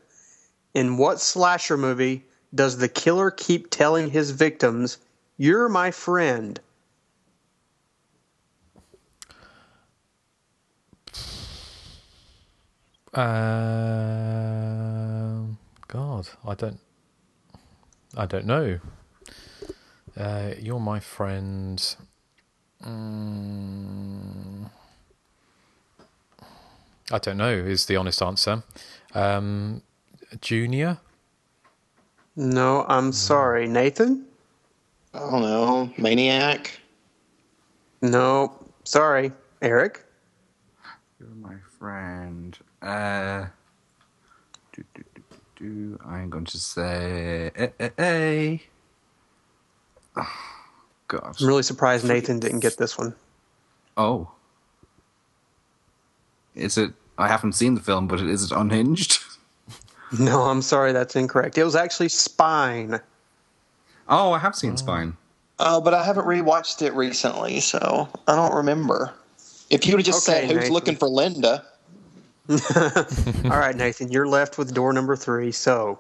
in what slasher movie does the killer keep telling his victims, You're my friend? Uh, God, I don't. I don't know. Uh, you're my friend. Mm, I don't know. Is the honest answer. Um, junior. No, I'm sorry. Nathan? I don't know. Maniac. No, sorry. Eric? You're my friend. Uh, do, do, do, do, I'm going to say. Eh, eh, eh. Oh, God. I'm really surprised Nathan didn't get this one. Oh. Is it. I haven't seen the film, but is it unhinged? No, I'm sorry, that's incorrect. It was actually Spine. Oh, I have seen oh. Spine. Oh, but I haven't rewatched it recently, so I don't remember. If you would have just Okay, said who's Nathan. looking for Linda, All right, Nathan, you're left with door number three. So,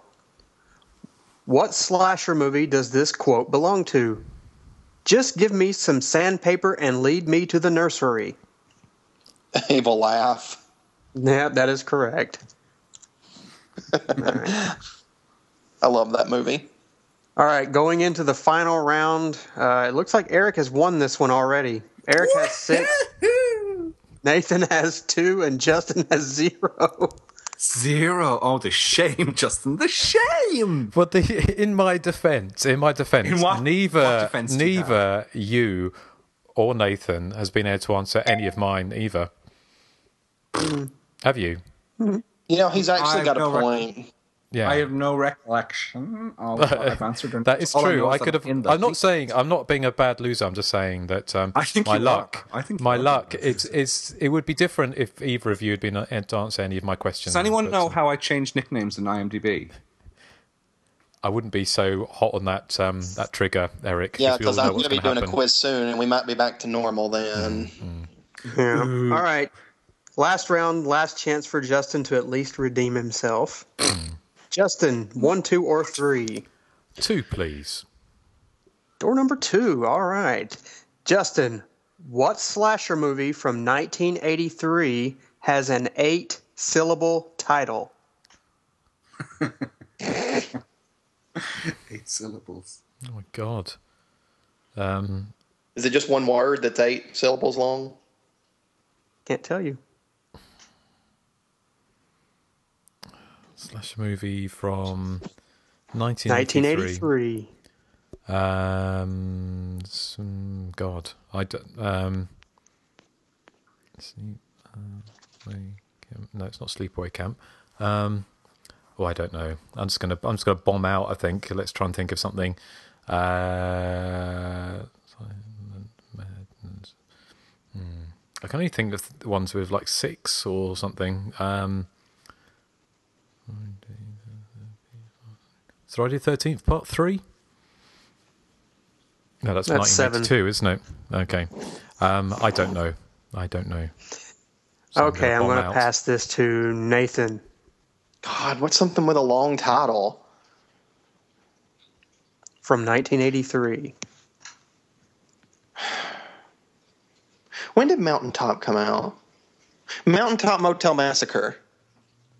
what slasher movie does this quote belong to? Just give me some sandpaper and lead me to the nursery. evil laugh. Yeah, that is correct. I love that movie. All right, going into the final round, uh, it looks like Eric has won this one already. Eric has six, Nathan has two, and Justin has zero. Zero. Oh, the shame, Justin. The shame. But the, in my defence, in my defence, In what- neither what defence do you neither you or Nathan has been able to answer any of mine either. have you? You know, he's actually I've got a no rec- point. Yeah. I have no recollection of what I've answered. or that is All true. know I, could have. in the I'm not saying I'm not being a bad loser. I'm just saying that um, I think my luck. are. I think my luck. It's it's. It would be different if either of you had been able to answer any of my questions. Does anyone but, know uh, how I change nicknames in IMDb? I wouldn't be so hot on that um, that trigger, Eric. Yeah, because I'm going to be gonna doing a quiz soon, and we might be back to normal then. Yeah. All right. Last round, last chance for Justin to at least redeem himself. Justin, one, two, or three? Two, please. Door number two. All right. Justin, what slasher movie from 1983 has an eight syllable title? Eight syllables. Oh my god. Um, Is it just one word that's eight syllables long? Can't tell you. Slash movie from 1983. 1983. Um, some, God, I don't. Um, sleep, uh, camp. No, it's not sleepaway camp. Um, oh, I don't know. I'm just gonna. I'm just gonna bomb out. I think. Let's try and think of something. Uh. Hmm. I can only think of the ones with like six or something. Um, Friday the Thirteenth Part Three. No, that's, That's 1982, isn't it? Okay. Um, I don't know. I don't know. So okay, I'm going to pass this to Nathan. God, what's something with a long title? From 1983. When did Mountaintop come out? Mountaintop Motel Massacre.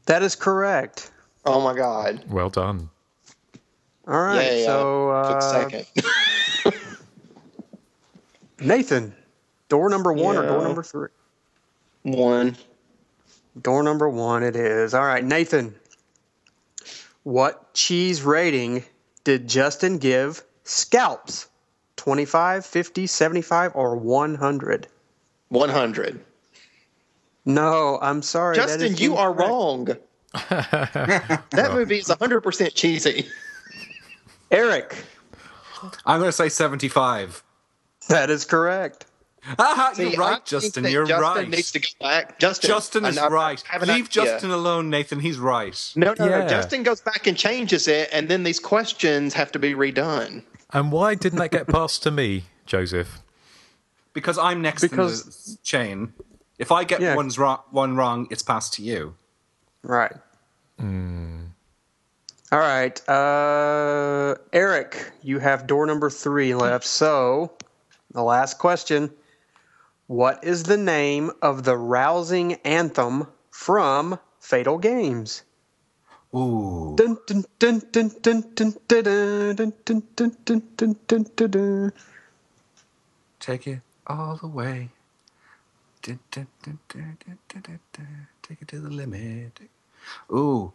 That is correct. Oh my God. Well done. All right, Yay, so uh, took uh, second. Nathan, door number one or door number three? One. Door number one it is. All right, Nathan. What cheese rating did Justin give scalps? 25, 50, 75, or 100? 100. No, I'm sorry. Justin, is you are wrong. that movie is 100% cheesy. Eric, I'm going to say 75. that is correct. Ah, Aha, See, you're I right, Justin. You're Justin right. needs to go back. Justin, Justin is I- I right. have an Leave idea. Justin alone, Nathan. He's right. No, no, Yeah. no. Justin goes back and changes it, and then these questions have to be redone. And why didn't that get passed to me, Joseph? Because I'm next Because- in the chain. If I get yeah. one's ro- one wrong, it's passed to you. Right. Mm. All right. Uh, Eric, you have door number three left. So, the last question What is the name of the rousing anthem from Fatal Games? Ooh. Take it all the way. Take it to the limit. Ooh,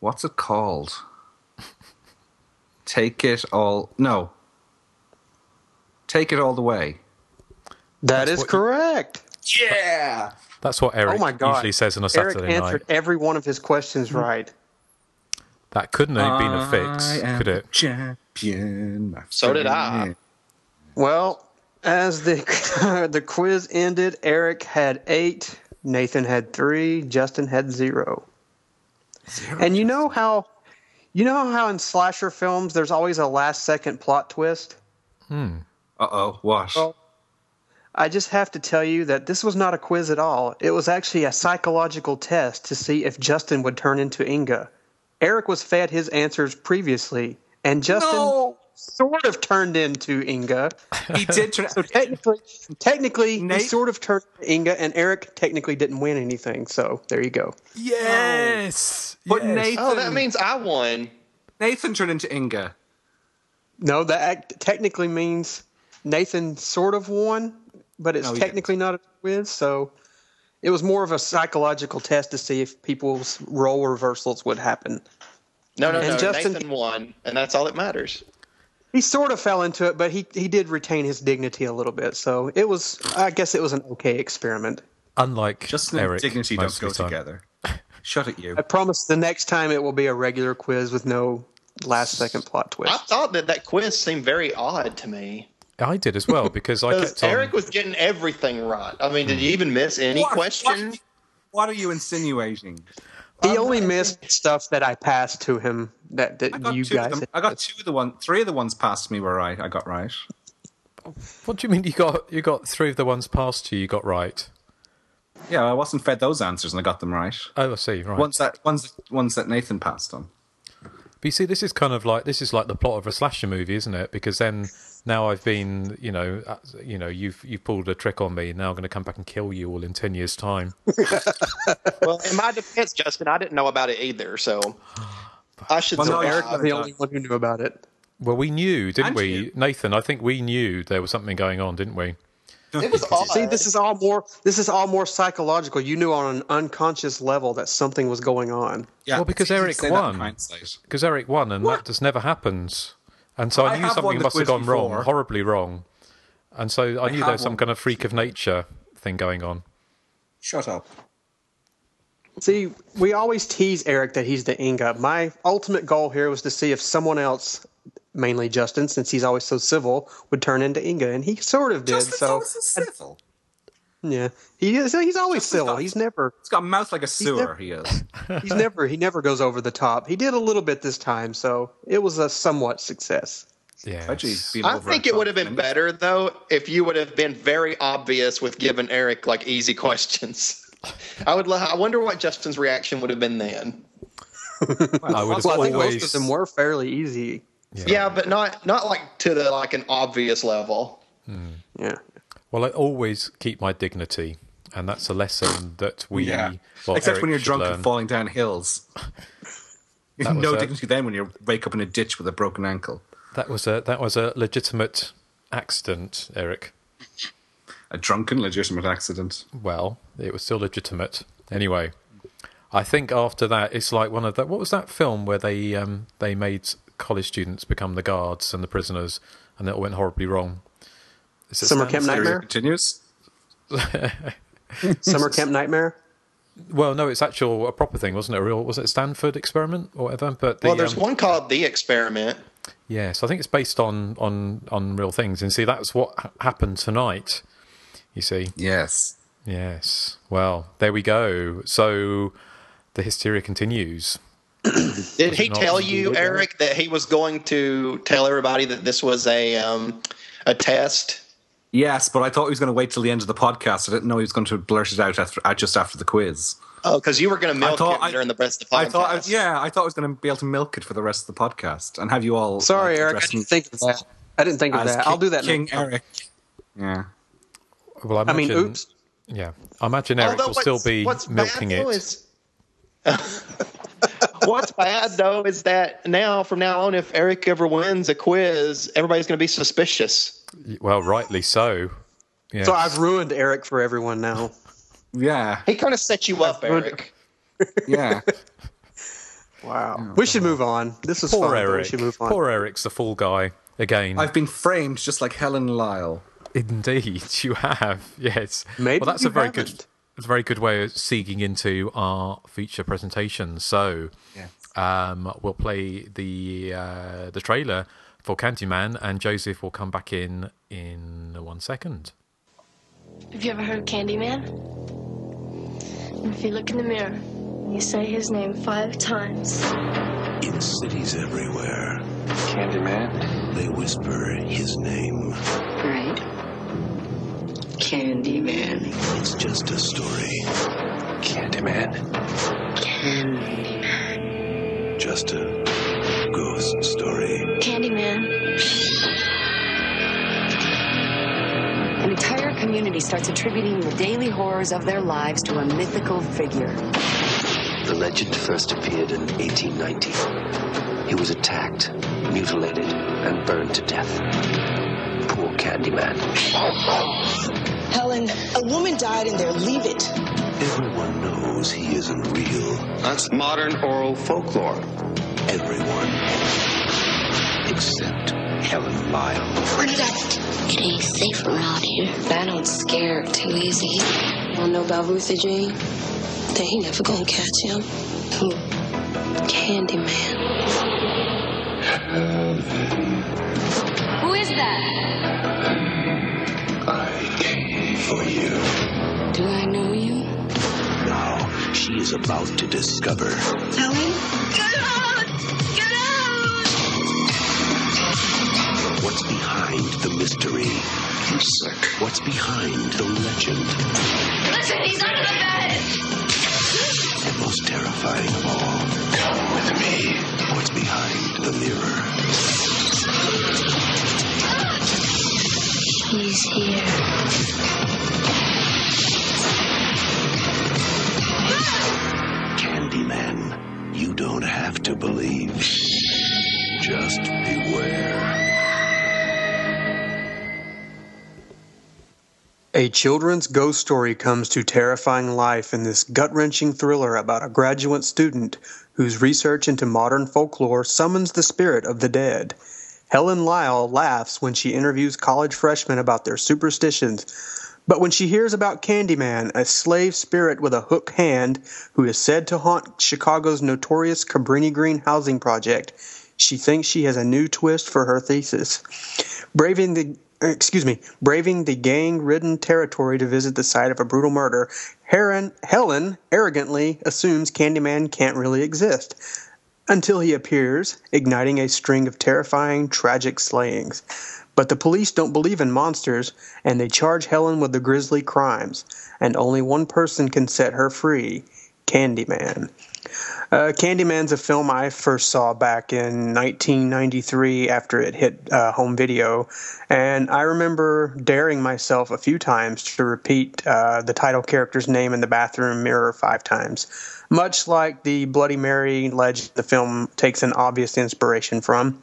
what's it called? Take it all. No. Take it all the way. That is what you- correct. Yeah. That's what Eric oh my God. usually says on a Eric Saturday answered night. every one of his questions hmm. right. That couldn't have been a fix, I am could it? Champion. my So did I. friend. Well, as the the quiz ended, Eric had eight, Nathan had three, Justin had zero. zero. And you know how you know how in slasher films there's always a last second plot twist? Hmm. Uh oh. What? Well, I just have to tell you that this was not a quiz at all. It was actually a psychological test to see if Justin would turn into Inga. Eric was fed his answers previously, and Justin No! Sort of turned into Inga. he did. Turn, So technically, technically, Nate- he sort of turned to Inga, and Eric technically didn't win anything. So there you go. Yes. Oh. But yes. Nathan, Oh, that means I won. Nathan turned into Inga. No, that act technically means Nathan sort of won, but it's No, he technically not a quiz. So it was more of a psychological test to see if people's role reversals would happen. No, no, And no. Justin- Nathan won, and that's all that matters. He sort of fell into it, but he he did retain his dignity a little bit. So it was, I guess, it was an okay experiment. Unlike just Eric, and dignity don't go time. together. Shut at you. I promise the next time it will be a regular quiz with no last second plot twist. I thought that that quiz seemed very odd to me. I did as well because I Because kept on. Eric was getting everything right. I mean, did you even miss any What- question? What, what are you insinuating? He only missed stuff that I passed to him that, that you guys. Of them. I got two of the one. Three of the ones past me were right. I got right. What do you mean you got you got three of the ones past you? You got right. Yeah, I wasn't fed those answers and I got them right. Oh, I see. Right. Ones that ones ones that Nathan passed on. But you see, this is kind of like this is like the plot of a slasher movie, isn't it? Because then now I've been, you know, uh, you know, you've you've pulled a trick on me. Now I'm going to come back and kill you all in ten years' time. well, in my defense, Justin, I didn't know about it either, so I should. Well, no. Eric was the only one who knew about it. Well, we knew, didn't And we, you. Nathan? I think we knew there was something going on, didn't we? It was odd. See, this is all more. This is all more psychological. You knew on an unconscious level that something was going on. Yeah, Well, because it's easy to Eric say that in won. Because Eric won, and that just never happens. And so I I knew something must have quiz gone wrong, horribly wrong. And so I, knew there was some kind of freak of nature thing going on. Shut up. See, we always tease Eric that he's the Inga. My ultimate goal here was to see if someone else, mainly Justin, since he's always so civil, would turn into Inga, and he sort of did. Justin's so always so civil. Yeah, he is. He's always Justin's civil. not- He's never. He's got a mouth like a sewer. never- He is. He's never. He never goes over the top. He did a little bit this time, so it was a somewhat success. Yeah. I think it would have been better though if you would have been very obvious with giving Eric like easy questions. I would. lo- I wonder what Justin's reaction would have been then. I would Well, I think most of them were fairly easy. Yeah, but not not like to the like an obvious level. Hmm. Yeah. Well, I always keep my dignity, and that's a lesson that we. Yeah. well, Except Eric when you're drunk learn. and falling down hills. No it. dignity then when you wake up in a ditch with a broken ankle. That was a that was a legitimate accident, Eric. A drunken, legitimate accident. Well, it was still legitimate. Anyway, I think after that, it's like one of the what was that film where they um, they made college students become the guards and the prisoners, and it all went horribly wrong. Is it Summer Camp Nightmare. continues. Summer Camp Nightmare. Well, no, it's actual a proper thing, wasn't it? A real was it Stanford experiment or whatever? But the, well, there's um, one called The Experiment. Yes, I think it's based on on on real things, and see that's what ha- happened tonight. You see, Yes. yes. Well, there we go. So the hysteria continues. Did he tell you. Eric, that he was going to tell everybody that this was a um, a test? Yes, but I thought he was going to wait till the end of the podcast. I didn't know he was going to blurt it out after, uh, just after the quiz. Oh, because you were going to milk thought it I- during the rest of the podcast. I thought, I, yeah, I thought I was going to be able to milk it for the rest of the podcast and have you all. Sorry, like, Eric. I address didn't think of that. I didn't think of that. King, I'll do that King next time. Eric. Yeah. Well, I, I mean, imagine- oops. Yeah, I imagine Eric Although will still be what's milking bad, though, it. is- what's bad though is that now, from now on, if Eric ever wins a quiz, everybody's going to be suspicious. Well, rightly so. Yeah. So I've ruined Eric for everyone now. Yeah. He kind of set you up, Eric. Yeah. Wow. We should move on. This is Poor fun. but We Eric. should move on. Poor Eric's the fool guy again. I've been framed just like Helen Lyle. Indeed, you have. Yes. Maybe well, that's you a very good, haven't. it's a very good way of seeking into our feature presentation. So, um, we'll play the uh, the trailer for Candyman, and Joseph will come back in in one second. Have you ever heard of Candyman? If you look in the mirror, you say his name five times. In cities everywhere, Candyman. they whisper his name. Right. Candyman. It's just a story, Candyman. Candyman. just a ghost story. Candyman. An entire community starts attributing the daily horrors of their lives to a mythical figure. The legend first appeared in 1890. He was attacked, mutilated, and burned to death. Poor Candyman. Helen, a woman died in there. Leave it. Everyone knows he isn't real. That's modern oral folklore. Everyone. Except Helen Lyle. It ain't safe around here. I don't scare too easy. Wanna know about Ruthie Jean? They ain't never gonna catch him. Who? Candyman. Who is that? I came for you. Do I know you? Now she is about to discover Helen? What's behind the mystery. I'm sick. What's behind the legend. Listen, he's under the bed! And most terrifying of all, come with me. What's behind the mirror. He's here. Candyman, you don't have to believe. Just beware. A children's ghost story comes to terrifying life in this gut wrenching thriller about a graduate student whose research into modern folklore summons the spirit of the dead. Helen Lyle laughs when she interviews college freshmen about their superstitions, but when she hears about Candyman, a slave spirit with a hook hand who is said to haunt Chicago's notorious Cabrini Green housing project, she thinks she has a new twist for her thesis. Braving the Er, excuse me, braving the gang-ridden territory to visit the site of a brutal murder, Heron, Helen arrogantly assumes Candyman can't really exist until he appears, igniting a string of terrifying, tragic slayings. But the police don't believe in monsters, and they charge Helen with the grisly crimes, and only one person can set her free Candyman. Uh, Candyman's a film I first saw back in 1993 after it hit uh, home video, and I remember daring myself a few times to repeat uh, the title character's name in the bathroom mirror five times, much like the Bloody Mary legend the film takes an obvious inspiration from.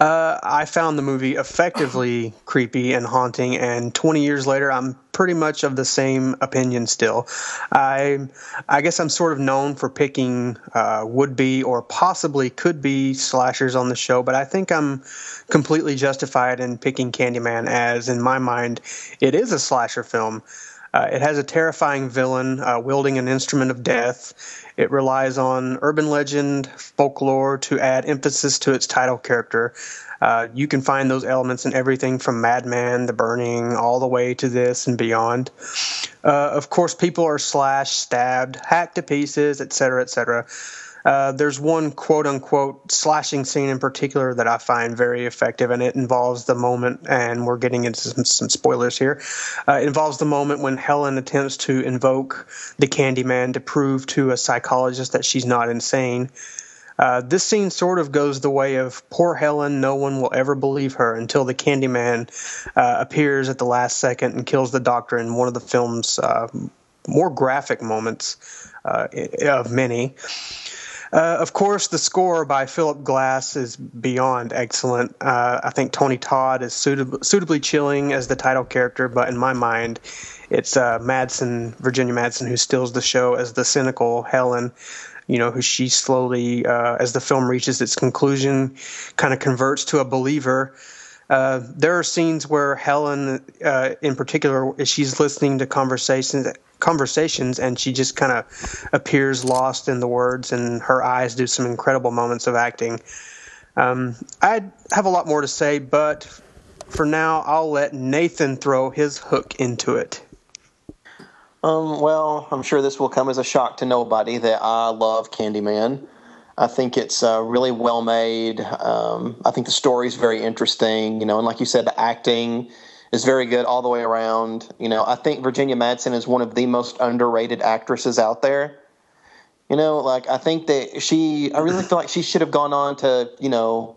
Uh, I found the movie effectively creepy and haunting, and 20 years later, I'm pretty much of the same opinion still. I, I guess I'm sort of known for picking uh, would be or possibly could be slashers on the show, but I think I'm completely justified in picking Candyman, as in my mind, it is a slasher film. Uh, it has a terrifying villain uh, wielding an instrument of death. It relies on urban legend, folklore to add emphasis to its title character. Uh, you can find those elements in everything from Madman, The Burning, all the way to this and beyond. Uh, of course, people are slashed, stabbed, hacked to pieces, etc., etc. Uh, there's one quote unquote slashing scene in particular that I find very effective, and it involves the moment, and we're getting into some, some spoilers here. Uh, it involves the moment when Helen attempts to invoke the Candyman to prove to a psychologist that she's not insane. Uh, this scene sort of goes the way of poor Helen. No one will ever believe her until the Candyman uh, appears at the last second and kills the doctor in one of the film's uh, more graphic moments uh, of many. Uh, of course, the score by Philip Glass is beyond excellent. Uh, I think Tony Todd is suitab- suitably chilling as the title character, but in my mind, it's uh, Madsen, Virginia Madsen, who steals the show as the cynical Helen. You know, who she slowly, uh, as the film reaches its conclusion, kind of converts to a believer. Uh, there are scenes where Helen, uh, in particular, she's listening to conversations conversations and she just kind of appears lost in the words and her eyes do some incredible moments of acting. Um, i have a lot more to say but for now i'll let nathan throw his hook into it. Um, well i'm sure this will come as a shock to nobody that i love candyman. I think it's uh, really well made. Um, I think the story is very interesting, you know, and like you said, the acting is very good all the way around. You know, I think Virginia Madsen is one of the most underrated actresses out there. You know, like I think that she, I really feel like she should have gone on to, you know,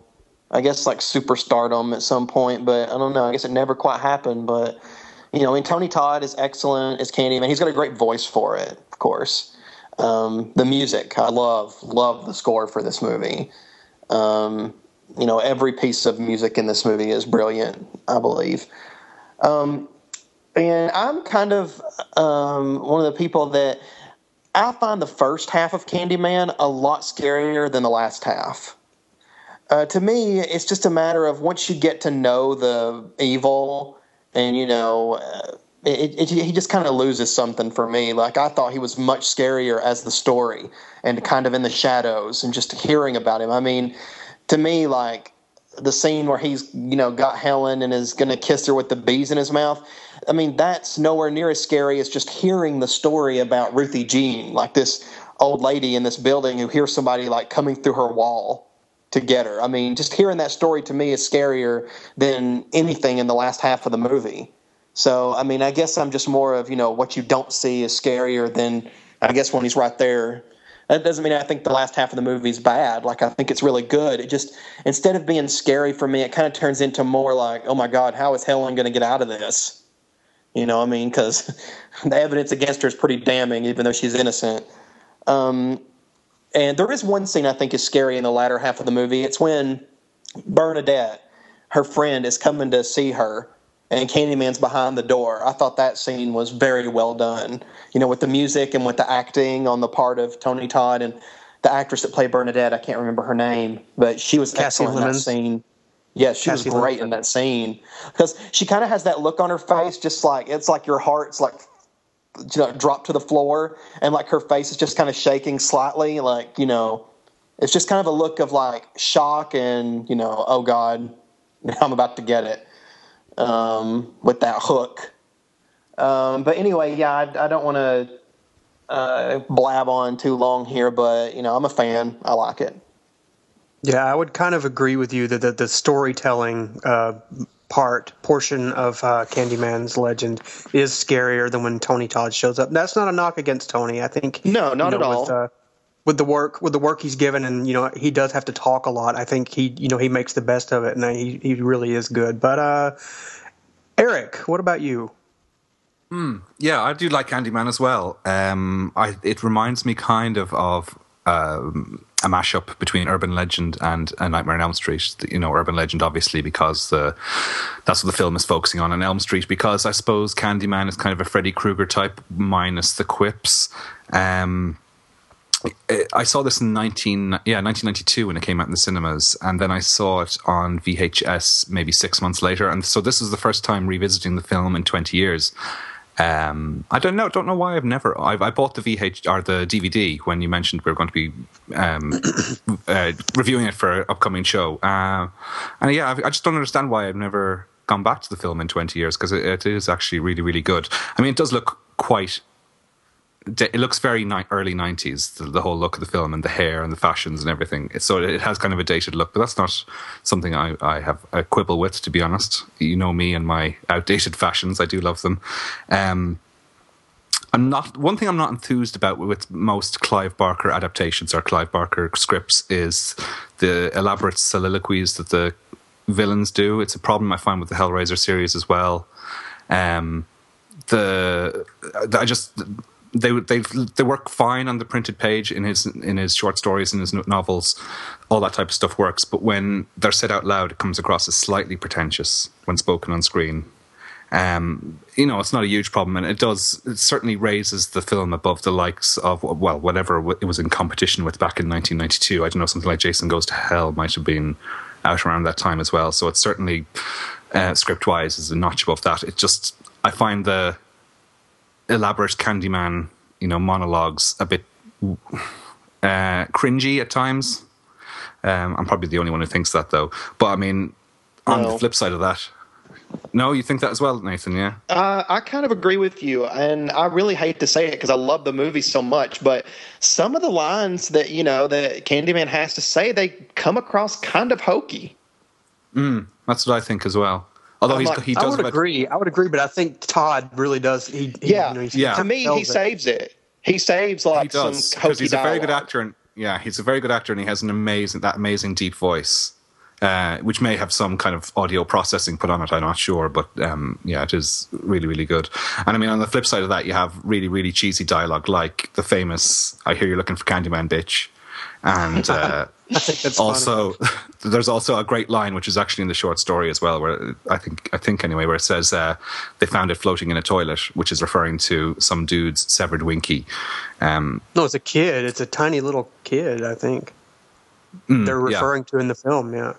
I guess like superstardom at some point, but I don't know. I guess it never quite happened. But you know, and Tony Todd is excellent as Candyman. He's got a great voice for it, of course. Um, the music, I love, love the score for this movie. Um, you know, every piece of music in this movie is brilliant. I believe. Um, and I'm kind of um, one of the people that I find the first half of Candyman a lot scarier than the last half. Uh, to me, it's just a matter of once you get to know the evil, and you know, uh, it, it, he just kind of loses something for me. Like I thought he was much scarier as the story, and kind of in the shadows, and just hearing about him. I mean, to me, like the scene where he's you know got Helen and is going to kiss her with the bees in his mouth. I mean, that's nowhere near as scary as just hearing the story about Ruthie Jean, like this old lady in this building who hears somebody like coming through her wall to get her. I mean, just hearing that story to me is scarier than anything in the last half of the movie. So, I mean, I guess I'm just more of, you know, what you don't see is scarier than I guess when he's right there that doesn't mean I think the last half of the movie is bad. Like I think it's really good. It just instead of being scary for me, it kind of turns into more like, oh my god, how is Helen going to get out of this? You know, I mean, because the evidence against her is pretty damning, even though she's innocent. Um, and there is one scene I think is scary in the latter half of the movie. It's when Bernadette, her friend, is coming to see her and Candyman's behind the door. I thought that scene was very well done. You know, with the music and with the acting on the part of Tony Todd and the actress that played Bernadette. I can't remember her name, but she was Kasi excellent in that scene. Yes, she Kasi was great in that scene because she kind of has that look on her face, just like it's like your heart's like you know dropped to the floor, and like her face is just kind of shaking slightly, like you know, it's just kind of a look of like shock and you know, oh god, I'm about to get it um, with that hook. Um, but anyway, yeah, I, I don't want to uh, blab on too long here, but you know, I'm a fan. I like it. Yeah, I would kind of agree with you that the, the storytelling uh, part portion of uh, Candyman's legend is scarier than when Tony Todd shows up. That's not a knock against Tony. I think no, not you know, at all. With, uh, with the work with the work he's given, and you know he does have to talk a lot. I think he you know he makes the best of it, and he he really is good. But uh, Eric, what about you? Mm, yeah, I do like Candyman as well. Um, I, it reminds me kind of of um, a mashup between urban legend and A Nightmare on Elm Street. You know, urban legend obviously because the that's what the film is focusing on, and Elm Street because I suppose Candyman is kind of a Freddy Krueger type minus the quips. Um, I saw this in 19, yeah, 1992 when it came out in the cinemas, and then I saw it on VHS maybe six months later. And so this is the first time revisiting the film in 20 years. Um, I don't know. Don't know why I've never. I've, I bought the VH or the DVD when you mentioned we are going to be um, uh, reviewing it for an upcoming show. Uh, and yeah, I, I just don't understand why I've never gone back to the film in 20 years because it, it is actually really, really good. I mean, it does look quite it looks very ni- early 90s the, the, whole look of the film and the hair and the fashions and everything so it has kind of a dated look but that's not something I, I have a quibble with to be honest you know me and my outdated fashions I do love them um, I'm not one thing I'm not enthused about with most Clive Barker adaptations or Clive Barker scripts is the elaborate soliloquies that the villains do. It's a problem I find with the Hellraiser series as well. Um, the I just they they they work fine on the printed page in his in his short stories and his novels, all that type of stuff works. But when they're said out loud, it comes across as slightly pretentious when spoken on screen. Um, you know, it's not a huge problem, and it does. It certainly raises the film above the likes of well, whatever it was in competition with back in 1992. I don't know, something like Jason Goes to Hell might have been out around that time as well. So it's certainly uh, script wise is a notch above that. It just I find the elaborate Candyman, you know, monologues a bit uh, cringy at times. Um, I'm probably the only one who thinks that though. But I mean, on no. the flip side of that, no, you think that as well, Nathan? Yeah. Uh, I kind of agree with you, and I really hate to say it because I love the movie so much, but some of the lines that you know that Candyman has to say, they come across kind of hokey. Mm, that's what I think as well. Although he's, like, he does. I would agree. I would agree, but I think Todd really does. He, he yeah, you know, yeah. To me, he it. saves it. He saves like he does, some hokey He's dialogue. a very good actor, and yeah, he's a very good actor, and he has an amazing that amazing deep voice. Uh, which may have some kind of audio processing put on it. I'm not sure, but um, yeah, it is really, really good. And I mean, on the flip side of that, you have really, really cheesy dialogue, like the famous "I hear you're looking for Candyman, bitch," and uh, also there's also a great line which is actually in the short story as well, where I think I think anyway, where it says uh, they found it floating in a toilet, which is referring to some dude's severed winky. Um, no, it's a kid. It's a tiny little kid. I think. Mm, They're referring yeah. to in the film, yeah.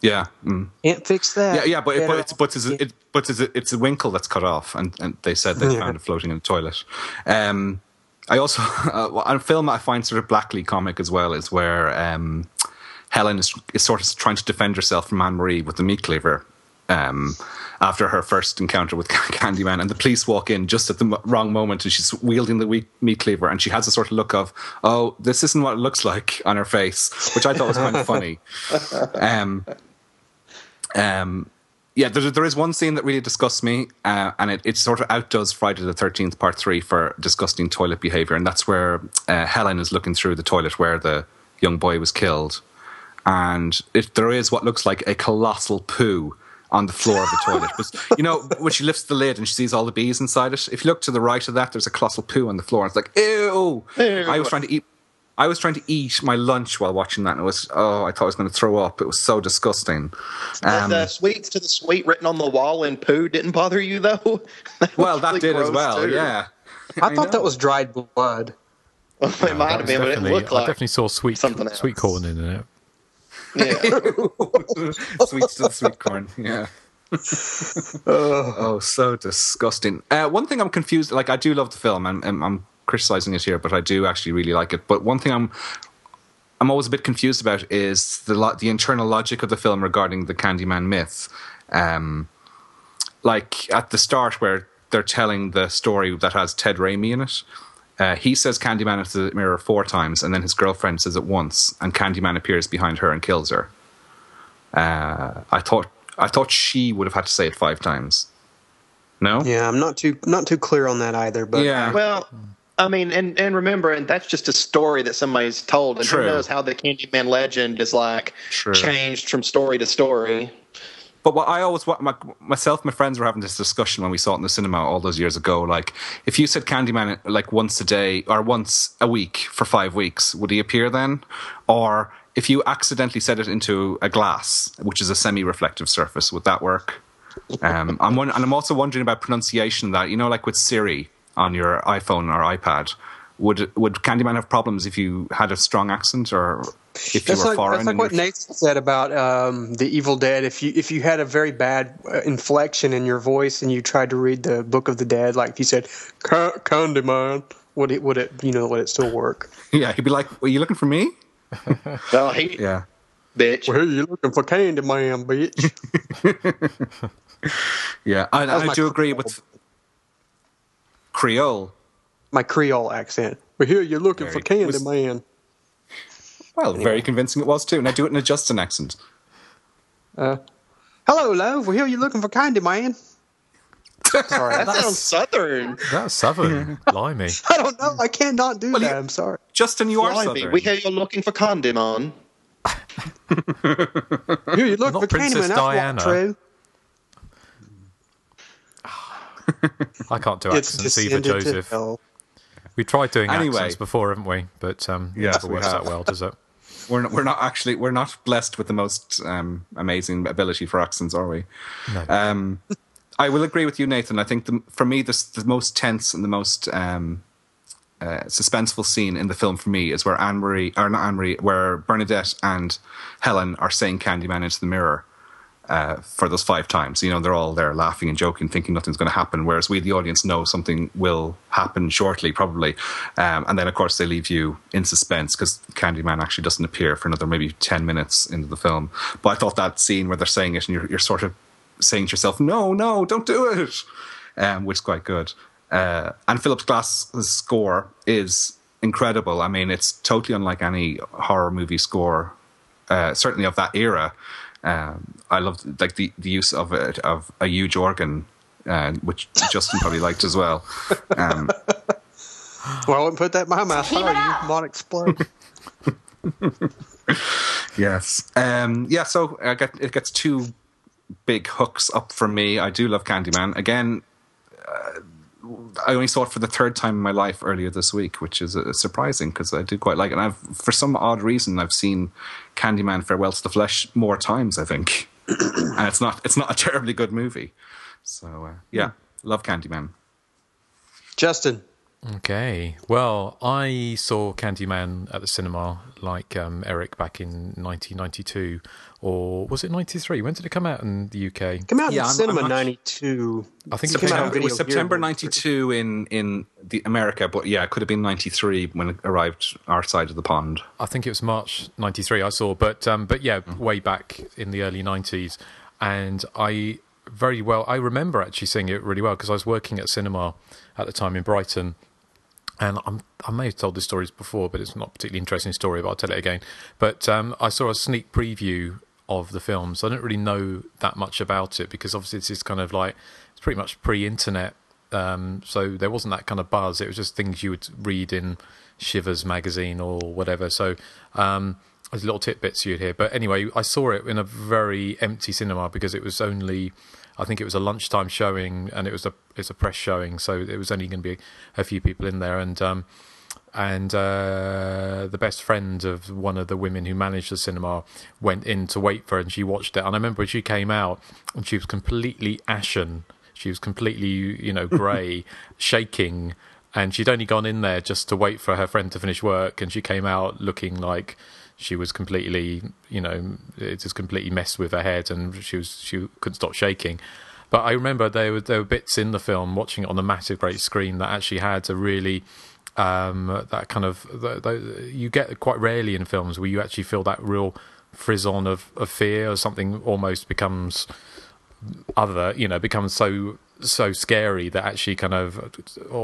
Yeah, mm. can't fix that. Yeah, yeah, but it, but it's but it's it, but it's a, it's a winkle that's cut off, and, and they said they yeah. found it floating in the toilet. Um, I also uh, a film I find sort of blackly comic as well is where um, Helen is, is sort of trying to defend herself from Anne Marie with the meat cleaver. Um, after her first encounter with Candyman, and the police walk in just at the wrong moment, and she's wielding the meat cleaver, and she has a sort of look of, "Oh, this isn't what it looks like" on her face, which I thought was kind of funny. Um, um, yeah, there, there is one scene that really disgusts me, uh, and it, it sort of outdoes Friday the 13th, part three, for disgusting toilet behavior. And that's where uh, Helen is looking through the toilet where the young boy was killed. And it, there is what looks like a colossal poo on the floor of the toilet. But, you know, when she lifts the lid and she sees all the bees inside it, if you look to the right of that, there's a colossal poo on the floor. It's like, ew! ew. I was trying to eat I was trying to eat my lunch while watching that, and it was oh, I thought I was going to throw up. It was so disgusting. Um, the sweets to the sweet written on the wall in poo didn't bother you though. that well, that really did as well. Too. Yeah, I, I thought know. that was dried blood. Well, it no, might have been, but it looked like I definitely saw sweet something else. sweet corn in it. Yeah, sweets to the sweet corn. Yeah. oh. oh, so disgusting. Uh, one thing I'm confused. Like, I do love the film, and, and I'm criticizing it here, but I do actually really like it. But one thing I'm I'm always a bit confused about is the lo- the internal logic of the film regarding the Candyman myth. Um, like at the start, where they're telling the story that has Ted Raimi in it. Uh, he says Candyman into the mirror four times, and then his girlfriend says it once, and Candyman appears behind her and kills her. Uh, I thought I thought she would have had to say it five times. No. Yeah, I'm not too not too clear on that either. But yeah, well, I mean, and and remember, and that's just a story that somebody's told, and True. who knows how the Candyman legend is like True. changed from story to story. But what I always, my, myself, my friends were having this discussion when we saw it in the cinema all those years ago. Like, if you said Candyman like once a day or once a week for five weeks, would he appear then? Or if you accidentally set it into a glass, which is a semi-reflective surface, would that work? Um, I'm and I'm also wondering about pronunciation. That you know, like with Siri, on your iPhone or iPad. Would would Candyman have problems if you had a strong accent or if that's you were like, foreign? That's like what Nathan said about um, the Evil Dead. If you if you had a very bad uh, inflection in your voice and you tried to read the Book of the Dead, like if you said Candyman, would it would it you know would it still work? Yeah, he'd be like, "Are you looking for me?" well, he yeah, bitch. Well, you looking for Candyman, bitch. yeah, I, I do agree with Creole. my Creole accent. We hear you're looking Very- for Candy was- Man. Well, very convincing it was too. Now do it in a Justin accent. Uh, hello, love. We hear you're looking for Candy Man. Sorry, That sounds southern. That's southern. Blimey. I don't know. I cannot do that. I'm sorry. Justin, you are southern. We hear you're looking for Condimon. Here you look Not for Candy Princess Man. That's Diana. not true. I can't do It's accents either, Joseph. We tried doing Anyway. accents before, haven't we? But um, it never works have. that well, does it? We're not, we're not actually we're not blessed with the most um, amazing ability for accents, are we? No. Um, I will agree with you, Nathan. I think the, for me, this, the most tense and the most um, uh, suspenseful scene in the film for me is where Anne Marie, or not Anne Marie, where Bernadette and Helen are saying Candyman into the mirror uh, for those five times. You know, they're all there laughing and joking, thinking nothing's going to happen, whereas we, the audience, know something will happen shortly, probably. Um, and then, of course, they leave you in suspense because Candyman actually doesn't appear for another maybe 10 minutes into the film. But I thought that scene where they're saying it and you're, you're sort of saying to yourself, no, no, don't do it, um, which is quite good. Uh, and Philip Glass's score is incredible. I mean, it's totally unlike any horror movie score, uh, certainly of that era. Um, I love like the, the use of it of a huge organ, uh, which Justin probably liked as well. Um, Well, I wouldn't put that in my mouth. Sorry, you might explode. yes, um, yeah. So I get it gets two big hooks up for me. I do love Candyman again. Uh, I only saw it for the third time in my life earlier this week, which is uh, surprising because I do quite like it. And I've, for some odd reason, I've seen Candyman: Farewell to the Flesh more times. I think, and it's not it's not a terribly good movie. So uh, yeah, love Candyman. Justin. Okay. Well, I saw Candyman at the cinema, like um, Eric, back in 1992, or was it 93? When did it come out in the UK? Came out Yeah, in I'm- cinema I'm not- '92. I think it came out on September, it was September '92 in in the America, but yeah, it could have been '93 when it arrived our side of the pond. I think it was March '93. I saw, but um, but yeah, way back in the early '90s, and I very well. I remember actually seeing it really well because I was working at cinema at the time in Brighton, and I'm, I may have told this story before, but it's not a particularly interesting story. But I'll tell it again. But um, I saw a sneak preview of the film, so I didn't really know that much about it because obviously this is kind of like it's pretty much pre-internet. Um, so there wasn't that kind of buzz. It was just things you would read in Shivers magazine or whatever. So um, there's little tidbits you'd hear. But anyway, I saw it in a very empty cinema because it was only, I think it was a lunchtime showing and it was a it's a press showing, so it was only going to be a few people in there and. Um, and uh, the best friend of one of the women who managed the cinema went in to wait for her, and she watched it. And I remember when she came out, and she was completely ashen. She was completely, you know, grey, shaking, and she'd only gone in there just to wait for her friend to finish work, and she came out looking like she was completely, you know, it just completely messed with her head, and she was she couldn't stop shaking. But I remember there were there were bits in the film, watching it on the massive great screen, that actually had a really um, that kind of the, the, you get quite rarely in films where you actually feel that real frisson of, of fear or something almost becomes other you know becomes so so scary that actually kind of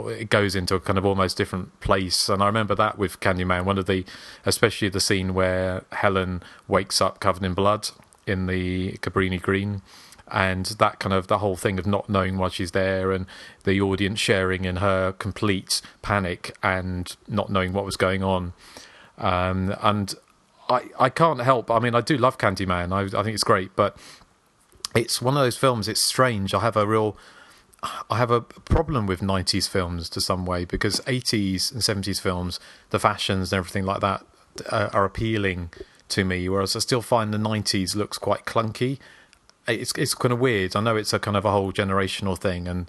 it goes into a kind of almost different place. And i remember that with candyman one of the especially the scene where helen wakes up covered in blood in the cabrini green and that kind of the whole thing of not knowing why she's there and the audience sharing in her complete panic and not knowing what was going on. Um, and I, I can't help i mean i do love candyman. I, I think it's great but it's one of those films it's strange. I have a real i have a problem with 90s films to some way because 80s and 70s films the fashions and everything like that uh, are appealing to me whereas i still find the 90s looks quite clunky it's it's kind of weird. I know it's a kind of a whole generational thing, and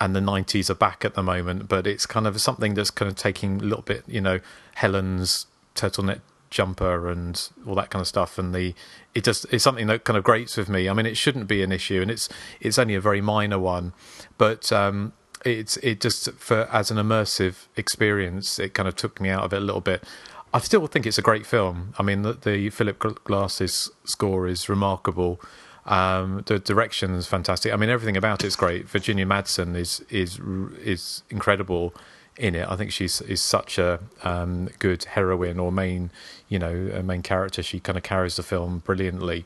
and the '90s are back at the moment, but it's kind of something that's kind of taking a little bit, you know, Helen's turtleneck jumper and all that kind of stuff, and the it just it's something that kind of grates with me. I mean, it shouldn't be an issue, and it's it's only a very minor one, but um, it's it just for as an immersive experience, it kind of took me out of it a little bit. I still think it's a great film. I mean, the, the Philip Glass's score is remarkable. Um, the direction is fantastic. I mean, everything about it's great. Virginia Madsen is is is incredible in it. I think she's is such a um, good heroine or main, you know, main character. She kind of carries the film brilliantly.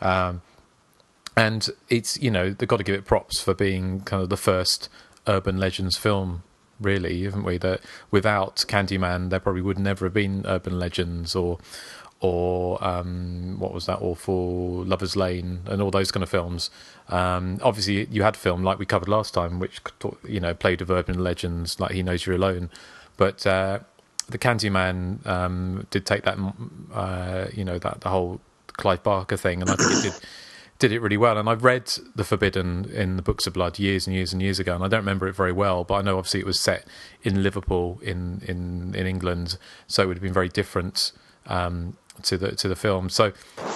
Um, and it's you know they've got to give it props for being kind of the first urban legends film really haven't we that without candyman there probably would never have been urban legends or or um, what was that awful lovers lane and all those kind of films um, obviously you had film like we covered last time which you know played with urban legends like he knows you're alone but uh, the candyman um, did take that uh, you know that the whole clive barker thing and i think it did did it really well. And I've read The Forbidden in the Books of Blood years and years and years ago, and I don't remember it very well, but I know obviously it was set in Liverpool in in, in England, so it would have been very different um, to the to the film. So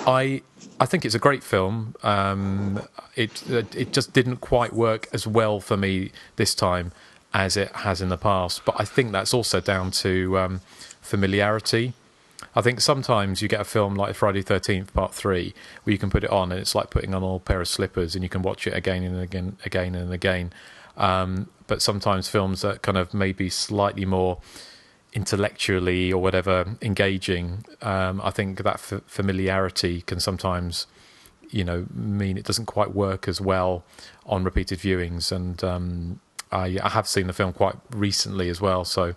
I I think it's a great film. Um, it it just didn't quite work as well for me this time as it has in the past, but I think that's also down to um, familiarity. I think sometimes you get a film like Friday Thirteenth Part Three, where you can put it on and it's like putting on a pair of slippers, and you can watch it again and again, again and again. Um, but sometimes films that kind of maybe slightly more intellectually or whatever engaging, um, I think that f- familiarity can sometimes, you know, mean it doesn't quite work as well on repeated viewings. And um, I, I have seen the film quite recently as well, so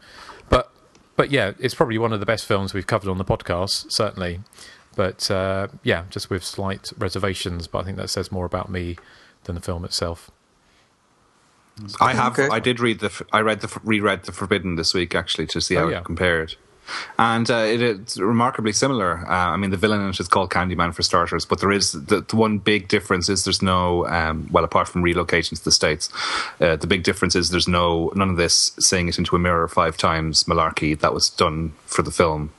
but but yeah, it's probably one of the best films we've covered on the podcast, certainly. But uh, yeah, just with slight reservations. But I think that says more about me than the film itself. I have. Okay. I did read the. I read the reread the Forbidden this week actually to see how oh, yeah. it compared and uh, it, it's remarkably similar. Uh, I mean, the villain in it is called Candyman for starters, but there is the, the one big difference is there's no um, well, apart from relocation to the states, uh, the big difference is there's no none of this saying it into a mirror five times malarkey that was done for the film.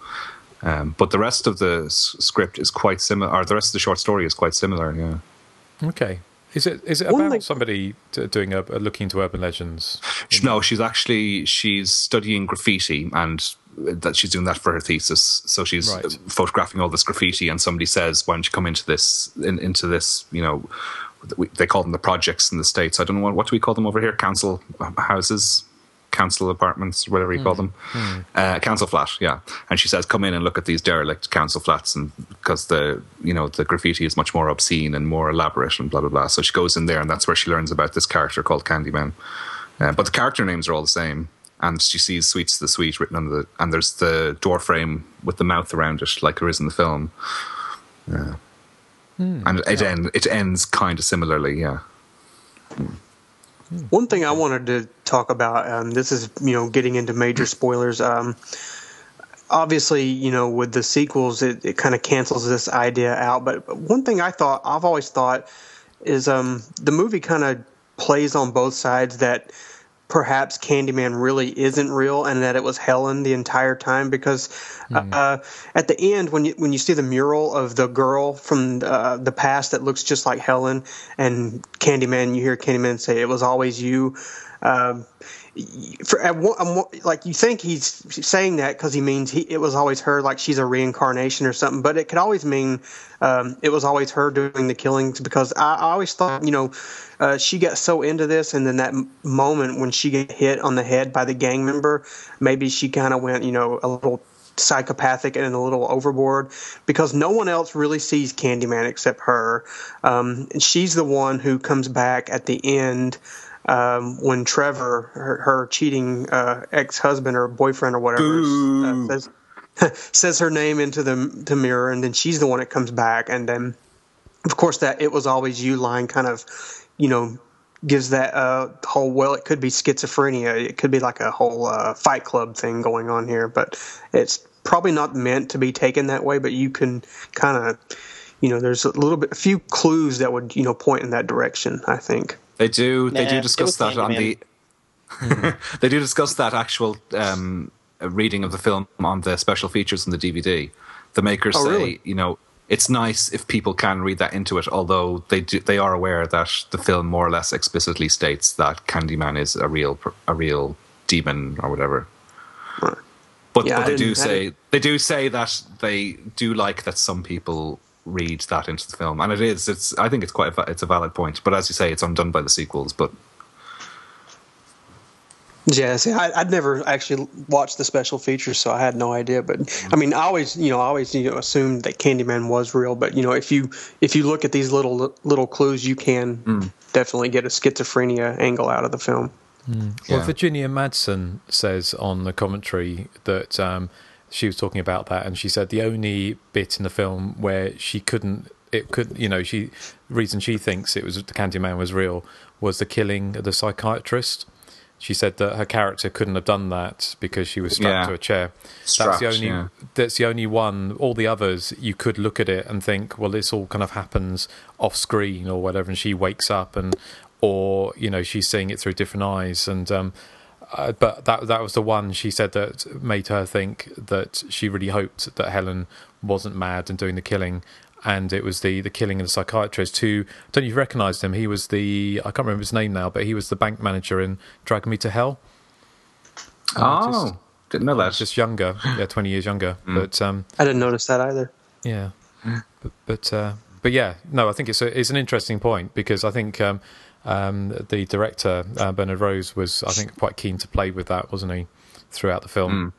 Um, but the rest of the s- script is quite similar, or the rest of the short story is quite similar. Yeah. Okay. Is it is it about somebody doing a, a uh, looking into urban legends? No, she's actually she's studying graffiti and that she's doing that for her thesis. So she's right. Um, photographing all this graffiti, and somebody says, "Why don't you come into this in, into this?" You know, they call them the projects in the states. I don't know what, what do we call them over here? Council uh, houses, council apartments, whatever you mm. call hmm. them, mm. uh, council flat. Yeah, and she says, "Come in and look at these derelict council flats," and because the you know the graffiti is much more obscene and more elaborate and blah blah blah. So she goes in there, and that's where she learns about this character called Candyman. Uh, but the character names are all the same and she sees "Sweets the Sweet" written on the, and there's the door frame with the mouth around it, like there is in the film. Yeah, mm, and it yeah. end it ends kind of similarly. Yeah. One thing I wanted to talk about, um, this is you know getting into major spoilers. Um, obviously, you know with the sequels, it, it kind of cancels this idea out. But one thing I thought I've always thought is um, the movie kind of plays on both sides that perhaps Candyman really isn't real and that it was Helen the entire time because mm. uh, at the end when you when you see the mural of the girl from uh, the past that looks just like Helen and Candyman you hear Candyman say it was always you um, for like you think he's saying that because he means he, it was always her, like she's a reincarnation or something. But it could always mean um, it was always her doing the killings because I, I always thought, you know, uh, she got so into this, and then that moment when she get hit on the head by the gang member, maybe she kind of went, you know, a little psychopathic and a little overboard because no one else really sees Candyman except her. Um, and she's the one who comes back at the end um, when Trevor, her, her cheating uh, ex husband or boyfriend or whatever, uh, says, says her name into the, the mirror, and then she's the one that comes back. And then, of course, that it was always you line kind of, you know, gives that uh, whole well, it could be schizophrenia, it could be like a whole uh, Fight Club thing going on here, but it's probably not meant to be taken that way. But you can kind of, you know, there's a little bit, a few clues that would, you know, point in that direction. I think. They do. Nah, they do discuss that on the. they do discuss that actual um, reading of the film on the special features in the DVD. The makers oh, say, really? you know, it's nice if people can read that into it. Although they do, they are aware that the film more or less explicitly states that Candyman is a real a real demon or whatever. But, yeah, but they do say they do say that they do like that some people read that into the film, and it is. It's. I think it's quite. A, it's a valid point, but as you say, it's undone by the sequels. But Yeah, see, I, I'd never actually watched the special features, so I had no idea. But I mean, I always, you know, I always you know assumed that Candyman was real. But you know, if you if you look at these little little clues, you can Mm. definitely get a schizophrenia angle out of the film. Well, Virginia Madsen says on the commentary that um, she was talking about that, and she said the only bit in the film where she couldn't, it could, you know, she reason she thinks it was the Candyman was real was the killing of the psychiatrist. She said that her character couldn't have done that because she was strapped Yeah. to a chair. that's the only. yeah. That's the only one. All the others, you could look at it and think, well, this all kind of happens off screen or whatever, and she wakes up and, or you know, she's seeing it through different eyes, and um, uh, but that that was the one she said that made her think that she really hoped that Helen wasn't mad and doing the killing, and it was the the killing of the psychiatrist who don't you recognise him? He was the I can't remember his name now, but he was the bank manager in Drag Me to Hell. Uh, Oh, just- didn't know that. Just younger, yeah, twenty years younger. But um, I didn't notice that either. yeah, but but, uh, but yeah, no, I think it's a, it's an interesting point because I think um, um, the director uh, Bernard Rose was I think quite keen to play with that, wasn't he, throughout the film?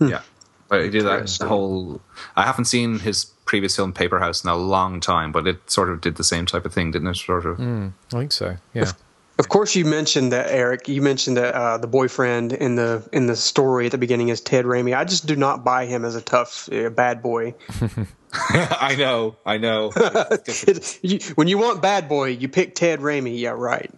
Yeah, but he did that whole. I haven't seen his previous film Paperhouse in a long time, but it sort of did the same type of thing, didn't it? Sort of. Mm, I think so. Yeah. Of course, you mentioned that Eric. You mentioned that uh, the boyfriend in the in the story at the beginning is Ted Raimi. I just do not buy him as a tough uh, bad boy. I know, I know. You, when you want bad boy, you pick Ted Raimi. Yeah, right.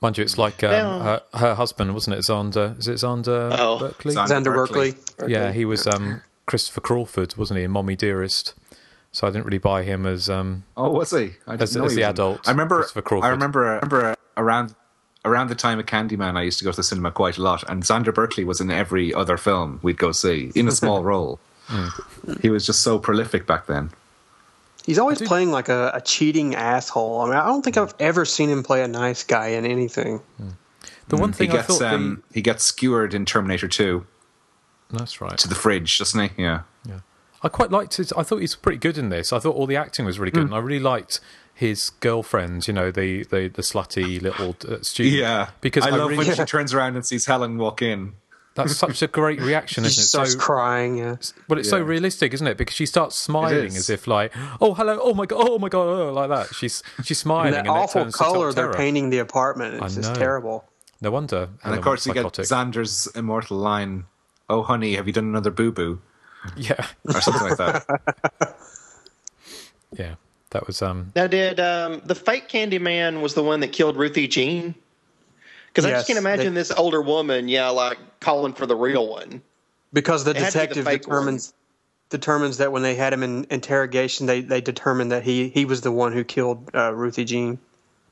Mind you, it's like um, Yeah. her, her husband, wasn't it? Xander, is it Xander Oh. Berkeley? Xander Xander Berkeley. Berkeley. Yeah, he was um, Christopher Crawford, wasn't he? In Mommy Dearest. So I didn't really buy him as um, Oh, was he? I didn't as, know as he the was in- adult. I remember. Christopher Crawford. I remember. I remember around around the time of Candyman, I used to go to the cinema quite a lot, and Xander Berkeley was in every other film we'd go see in a small role. He was just so prolific back then. He's always playing like a, a cheating asshole. I mean, I don't think I've ever seen him play a nice guy in anything. The one Mm, thing he I gets thought um, he gets skewered in Terminator Two That's right. to the fridge, doesn't he? Yeah. Yeah. I quite liked his. I thought he's pretty good in this. I thought all the acting was really good, Mm. and I really liked his girlfriend. You know, the the, the slutty little uh, student. Yeah, because I, I, love really, when she turns around and sees Helen walk in. That's such a great reaction, isn't it? starts crying. Yeah, But it's so realistic, isn't it? Because she starts smiling as if like, oh hello, oh my god, oh my god, oh, like that. She's she's smiling. and that and it awful turns color they're painting the apartment. It's I just know. terrible. No wonder. And Helen of course, you get. Xander's immortal line, "Oh, honey, have you done another boo boo?" Yeah, or something like that. yeah. That was um. Now, did um, the fake Candyman was the one that killed Ruthie Jean? Because I just can't imagine they- this older woman, yeah, like calling for the real one. Because the It had to be the detective fake determines determines that when they had him in interrogation, they they determined that he he was the one who killed uh, Ruthie Jean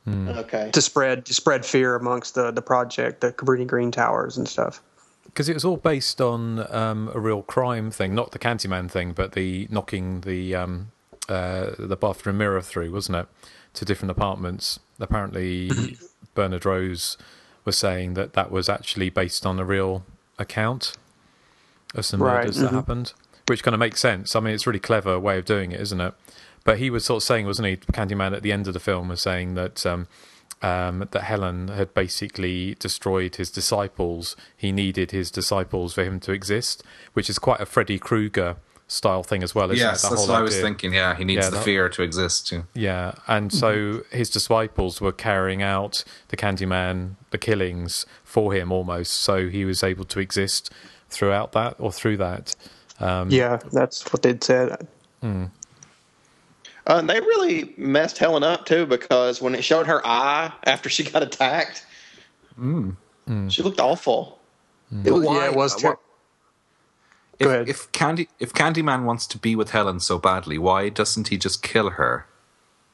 Okay. to spread to spread fear amongst the the project, the Cabrini Green Towers and stuff. because it was all based on um, a real crime thing, not the Candyman thing, but the knocking the um, uh, the bathroom mirror through, wasn't it, to different apartments? Apparently, Bernard Rose was saying that that was actually based on a real account of some Right, murders that mhm. happened, which kind of makes sense. I mean, it's a really clever way of doing it, isn't it? But he was sort of saying, wasn't he? Candyman at the end of the film was saying that. Um, um, that Helen had basically destroyed his disciples. He needed his disciples for him to exist, which is quite a Freddy Krueger style thing as well, isn't yes, it? That's whole what I was thinking. Yeah, he needs Yeah, the that- fear to exist. Yeah. Yeah, and so his disciples were carrying out the Candyman, the killings for him almost, so he was able to exist throughout that or through that. Um, Yeah, that's what they'd said. hmm. Uh, they really messed Helen up too because when it showed her eye after she got attacked, Mm. she looked awful. It, yeah, it was. Ter- what- If, if Candy if Candyman wants to be with Helen so badly, why doesn't he just kill her?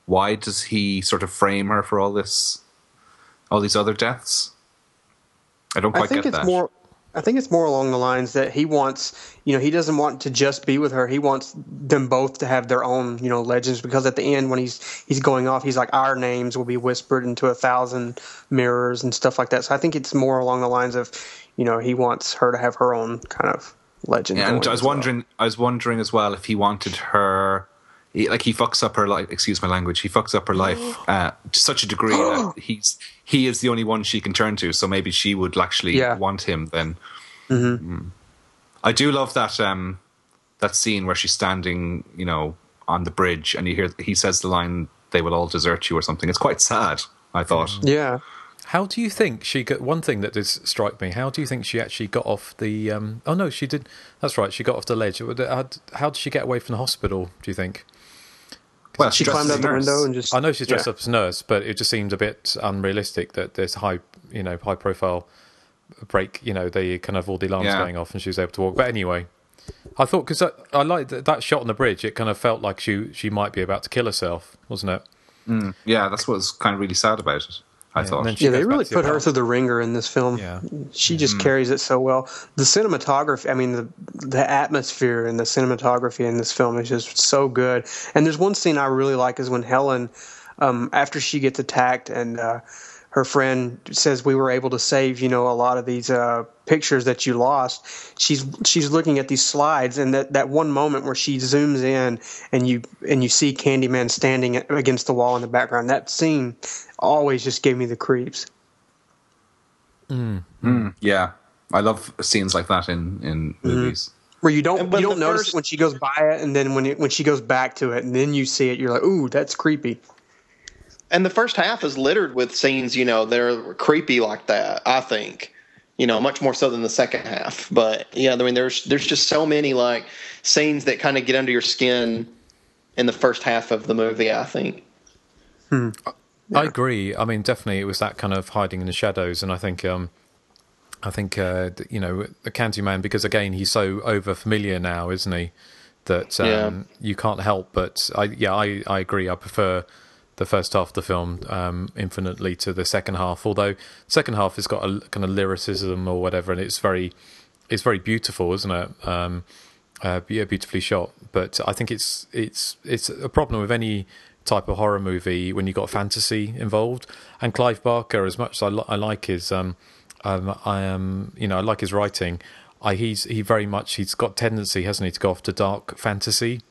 Why does he sort of frame her for all this, all these other deaths? I don't I quite think get it's that. more. I think it's more along the lines that he wants, you know, he doesn't want to just be with her. He wants them both to have their own, you know, legends. Because at the end, when he's he's going off, he's like, our names will be whispered into a thousand mirrors and stuff like that. So I think it's more along the lines of, you know, he wants her to have her own kind of legend. Yeah, and I was as well. wondering, I was wondering as well if he wanted her he, like he fucks up her life. Excuse my language. He fucks up her life uh, to such a degree that he's he is the only one she can turn to. So maybe she would actually Yeah. want him then. Mm-hmm. Mm. I do love that um, that scene where she's standing, you know, on the bridge, and you hear he says the line, "They will all desert you" or something. It's quite sad. I thought. Yeah. How do you think she got? One thing that did strike me. How do you think she actually got off the? Um, oh no, she did. That's right. She got off the ledge. How, did she get away from the hospital? Do you think? Well, She climbed out the window and just. I know she's dressed yeah. up as a nurse, but it just seemed a bit unrealistic that there's high, you know, high profile break. You know, the kind of all the alarms Yeah. going off, and she was able to walk. But anyway, I thought because I, I liked that, that shot on the bridge. It kind of felt like she she might be about to kill herself, wasn't it? Mm, yeah, that's what was kind of really sad about it. I Yeah, thought. and then she Yeah, they really put her the- through the ringer in this film. Yeah. She just carries it so well. The cinematography, I mean, the the atmosphere and the cinematography in this film is just so good. And there's one scene I really like is when Helen, um, after she gets attacked and uh, her friend says we were able to save, you know, a lot of these uh, pictures that you lost. She's she's looking at these slides, and that, that one moment where she zooms in and you and you see Candyman standing against the wall in the background. That scene always just gave me the creeps. Mm, yeah, I love scenes like that in in movies. where you don't you don't notice first- it when she goes by it, and then when it, when she goes back to it, and then you see it, you're like, ooh, that's creepy. And the first half is littered with scenes, you know, that are creepy like that. I think, you know, much more so than the second half. But yeah, I mean, there's there's just so many like scenes that kind of get under your skin in the first half of the movie. I think. I agree. I mean, definitely, it was that kind of hiding in the shadows, and I think, um, I think, uh, you know, the Candyman, because again, he's so over familiar now, isn't he? That um, Yeah. you can't help but, I, yeah, I, I agree. I prefer the first half of the film um, infinitely to the second half. Although second half has got a kind of lyricism or whatever, and it's very, it's very beautiful, isn't it? Um, uh, yeah, beautifully shot. But I think it's it's it's a problem with any type of horror movie when you've got fantasy involved. And Clive Barker, as much as I, li- I like his, um, um, I am, you know, I like his writing. I he's he very much he's got tendency, hasn't he, to go off to dark fantasy,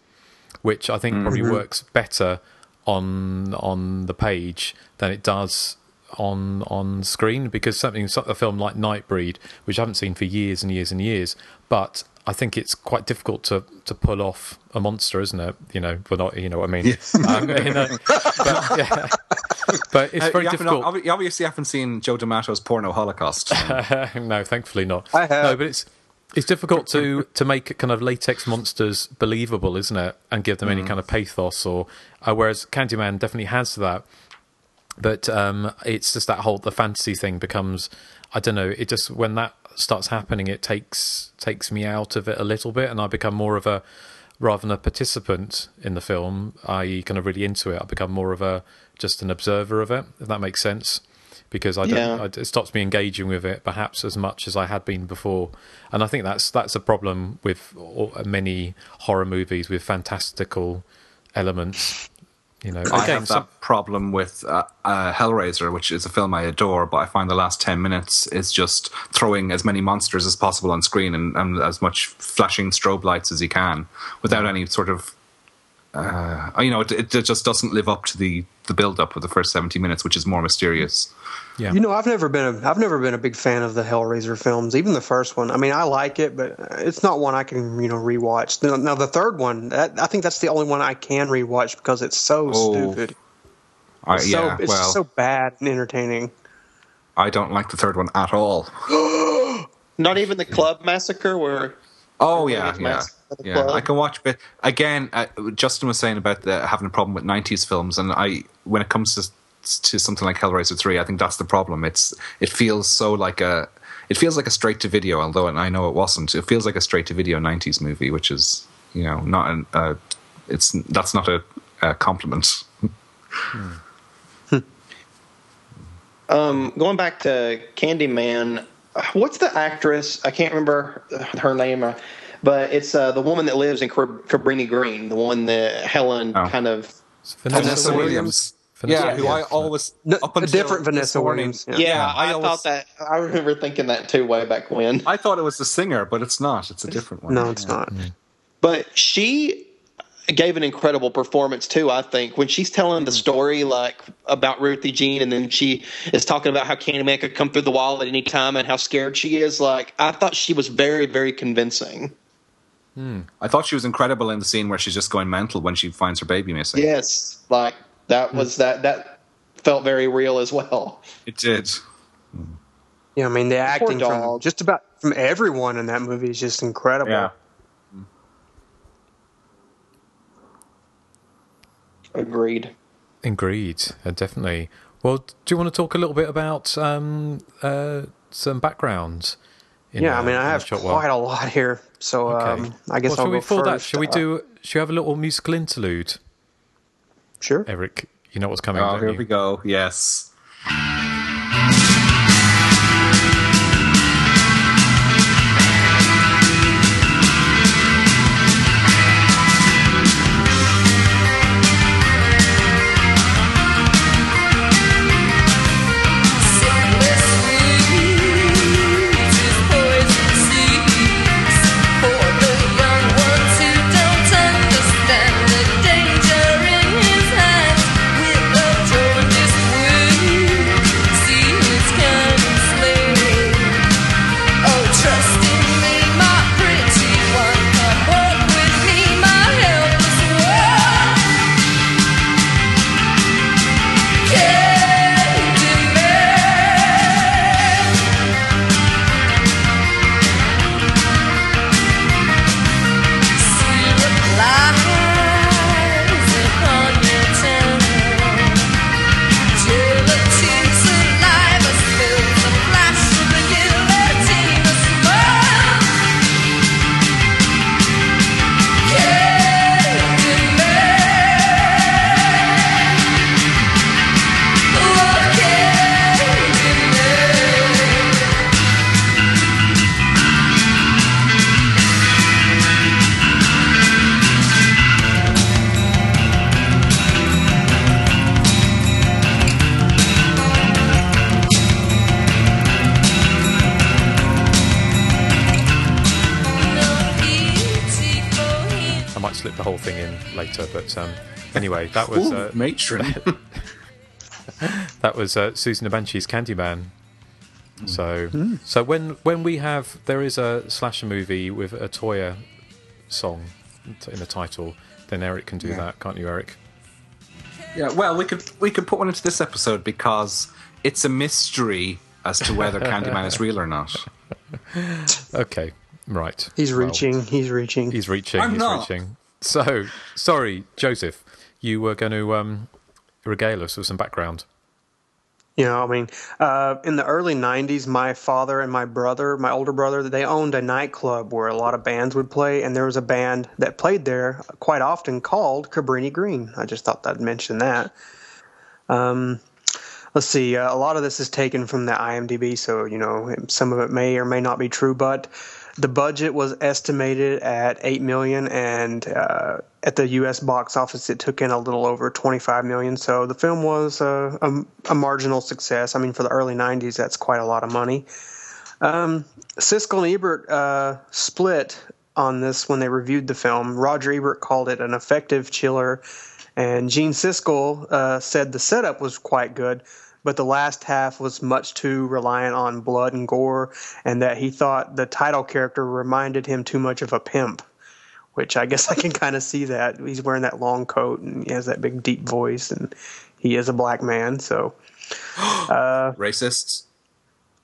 which I think probably works better on on the page than it does on on screen because something so- a film like Nightbreed, which I haven't seen for years and years and years, but I think it's quite difficult to to pull off a monster, isn't it? You know, well, not you know what I mean. Um, you know, but, yeah. but it's Uh, very you, haven't- difficult. obvi- you obviously haven't seen Joe D'Amato's Porno Holocaust. no, thankfully not. I have. No, but it's it's difficult to to make kind of latex monsters believable, isn't it? And give them any kind of pathos or uh, whereas Candyman definitely has that. But um, it's just that whole the fantasy thing becomes I don't know, it just when that starts happening it takes takes me out of it a little bit and I become more of a rather than a participant in the film, i.e. kind of really into it, I become more of a just an observer of it, if that makes sense because I don't. Yeah. I, it stops me engaging with it perhaps as much as I had been before, and I think that's that's a problem with all, many horror movies with fantastical elements. You know, I again, have some- that problem with uh, uh, Hellraiser, which is a film I adore, but I find the last 10 minutes is just throwing as many monsters as possible on screen and, and as much flashing strobe lights as you can without any sort of. Uh, you know, it, it just doesn't live up to the, the build up of the first 70 minutes, which is more mysterious. Yeah. You know, I've never been a I've never been a big fan of the Hellraiser films, even the first one. I mean, I like it, but it's not one I can you know rewatch. Now, now the third one, that, I think that's the only one I can rewatch because it's so Oh, stupid. I, It's so, yeah, it's well, so bad and entertaining. I don't like the third one at all. Not even the club massacre where. Oh yeah, yeah, massacred at the yeah. club. I can watch, but again, uh, Justin was saying about the, having a problem with '90s films, and I, when it comes to to something like Hellraiser three, I think that's the problem. It's it feels so like a it feels like a straight to video, although I know it wasn't. It feels like a straight to video '90s movie, which is you know not an uh, it's that's not a, a compliment. Um, going back to Candyman, uh, what's the actress? I can't remember her name, uh, but it's uh, the woman that lives in Cabrini Green, the one that Helen Oh. kind of. It's Vanessa Williams. Vanessa yeah, who I always No, up a until different Vanessa morning- Williams, yeah. Yeah, I, always- thought that. I remember thinking that too way back when. I thought it was the singer, but it's not. It's a different one. No, it's not. But she gave an incredible performance too. I think when she's telling the story like about Ruthie Jean, and then she is talking about how Candyman could come through the wall at any time and how scared she is. Like I thought she was very, very convincing. Hmm. I thought she was incredible in the scene where she's just going mental when she finds her baby missing. Yes, like that was that that felt very real as well. It did. Yeah, I mean the acting from just about from everyone in that movie is just incredible. Yeah. Agreed. Agreed, uh, definitely. Well, do you want to talk a little bit about um, uh, some background? in, yeah, uh, I mean I have Shotwell? quite a lot here, so Okay. um, I guess well, I'll shall we go before that? Should Shall we Uh, do? Should we have a little musical interlude? Sure, Eric. You know what's coming. Oh, here you? we go. Yes. That was Ooh, uh, matron. that was uh, Siouxsie and the Banshees' Candyman. So, so when when we have there is a slasher movie with a Toyah song in the title, then Eric can do Yeah. that, can't you, Eric? Yeah, well, we could we could put one into this episode because it's a mystery as to whether Candyman is real or not. Okay, right. he's Well, reaching. He's reaching. he's reaching. I'm he's not. reaching. So, sorry, Joseph, you were going to um, regale us with some background. You know, I mean, uh, in the early '90s, my father and my brother, my older brother, they owned a nightclub where a lot of bands would play, and there was a band that played there quite often called Cabrini Green. I just thought I'd mention that. Um, let's see. Uh, a lot of this is taken from the IMDb, so you know some of it may or may not be true. But the budget was estimated at eight million, and uh, at the U.S. box office, it took in a little over twenty-five million. So the film was uh, a, a marginal success. I mean, for the early '90s, that's quite a lot of money. Um, Siskel and Ebert uh, split on this when they reviewed the film. Roger Ebert called it an effective chiller, and Gene Siskel uh, said the setup was quite good, but the last half was much too reliant on blood and gore, and that he thought the title character reminded him too much of a pimp. Which I guess I can kind of see that he's wearing that long coat and he has that big deep voice, and he is a black man, so. Uh, Racists.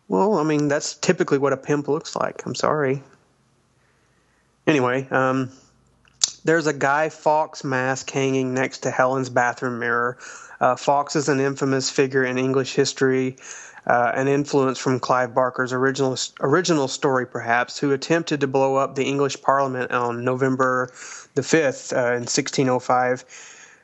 well, I mean, that's typically what a pimp looks like. I'm sorry. Anyway, um, there's a Guy Fawkes mask hanging next to Helen's bathroom mirror. Uh, Fawkes is an infamous figure in English history, uh, an influence from Clive Barker's original original story, perhaps, who attempted to blow up the English Parliament on November the 5th uh, in 1605.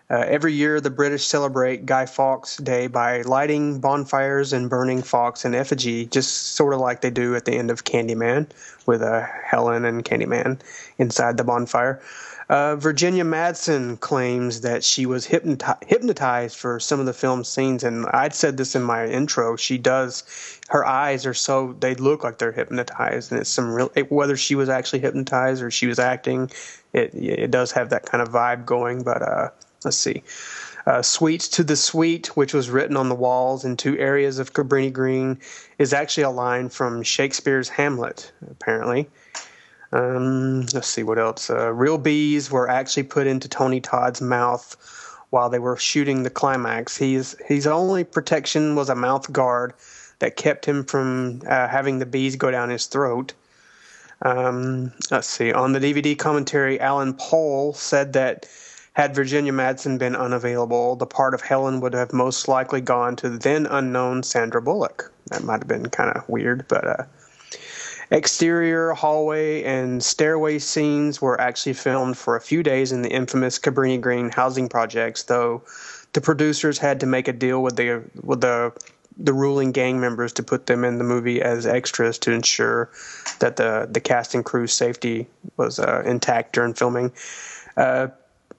Uh, every year, the British celebrate Guy Fawkes Day by lighting bonfires and burning Fawkes in effigy, just sort of like they do at the end of Candyman, with uh, Helen and Candyman inside the bonfire. Uh, Virginia Madsen claims that she was hypnoti- hypnotized for some of the film scenes, and I'd said this in my intro. She does. Her eyes are so they look like they're hypnotized, and it's some real. Whether she was actually hypnotized or she was acting, it it does have that kind of vibe going. But uh, let's see. Uh, Sweets to the Sweet, which was written on the walls in two areas of Cabrini Green, is actually a line from Shakespeare's Hamlet, apparently. Um, let's see what else. Uh, real bees were actually put into Tony Todd's mouth while they were shooting the climax. He's his only protection was a mouth guard that kept him from uh, having the bees go down his throat. Um, let's see. On the DVD commentary, Alan Poul said that had Virginia Madsen been unavailable, the part of Helen would have most likely gone to the then unknown Sandra Bullock. That might have been kind of weird, but uh, exterior hallway and stairway scenes were actually filmed for a few days in the infamous Cabrini Green housing projects, though the producers had to make a deal with the with the the ruling gang members to put them in the movie as extras to ensure that the the cast and crew safety was uh, intact during filming. Uh,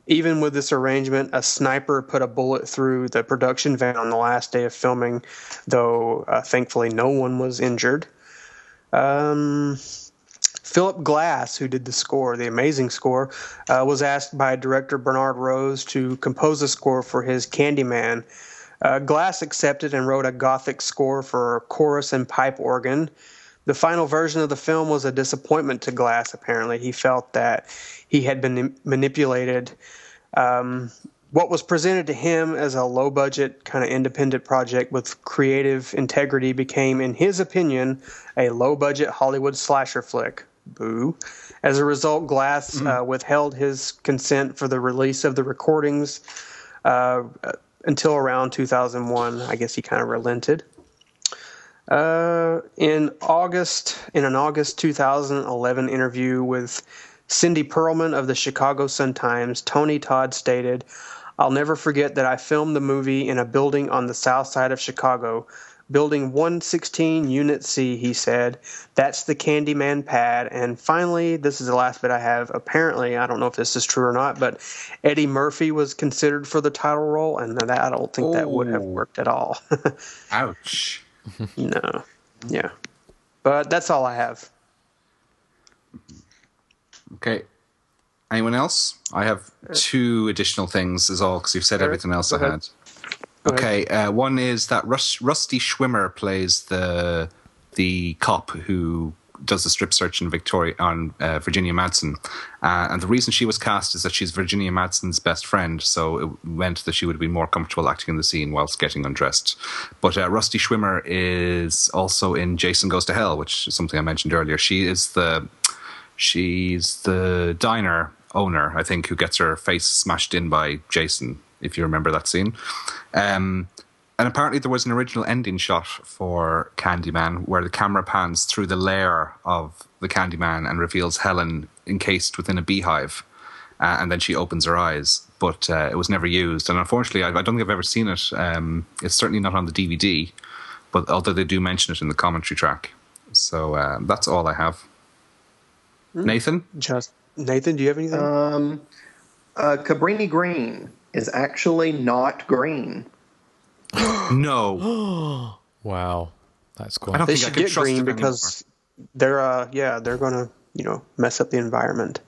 even with this arrangement, a sniper put a bullet through the production van on the last day of filming, though uh, thankfully no one was injured. Um, Philip Glass, who did the score, the amazing score, uh, was asked by director Bernard Rose to compose a score for his Candyman. Uh, Glass accepted and wrote a gothic score for chorus and pipe organ. The final version of the film was a disappointment to Glass, apparently. He felt that he had been manipulated. Um, what was presented to him as a low budget, kind of independent project with creative integrity became, in his opinion, a low budget Hollywood slasher flick. Boo. As a result, Glass uh, withheld his consent for the release of the recordings uh, until around 2001. I guess he kind of relented. Uh, in August, in an August 2011 interview with Cindy Pearlman of the Chicago Sun Times, Tony Todd stated, I'll never forget that I filmed the movie in a building on the south side of Chicago. Building 116, Unit C, he said. That's the Candyman pad. And finally, this is the last bit I have. Apparently, I don't know if this is true or not, but Eddie Murphy was considered for the title role, and that, I don't think that would have worked at all. Ouch. no. Yeah. But that's all I have. Okay. Anyone else? I have two additional things, is all, because you've said everything else I had. Okay, uh, one is that Rus- Rusty Schwimmer plays the the cop who does the strip search in Victoria on uh, Virginia Madsen, uh, and the reason she was cast is that she's Virginia Madsen's best friend, so it meant that she would be more comfortable acting in the scene whilst getting undressed. But uh, Rusty Schwimmer is also in Jason Goes to Hell, which is something I mentioned earlier. She is the she's the diner owner, I think, who gets her face smashed in by Jason, if you remember that scene. Um, and apparently, there was an original ending shot for Candyman where the camera pans through the lair of the Candyman and reveals Helen encased within a beehive. Uh, and then she opens her eyes, but uh, it was never used. And unfortunately, I, I don't think I've ever seen it. Um, it's certainly not on the DVD, but although they do mention it in the commentary track. So uh, that's all I have. Nathan? Just Nathan, do you have anything? Um, uh, Cabrini Green is actually not green. no. wow, that's cool. I don't they think I should can get trust green him because they're uh yeah they're gonna you know mess up the environment.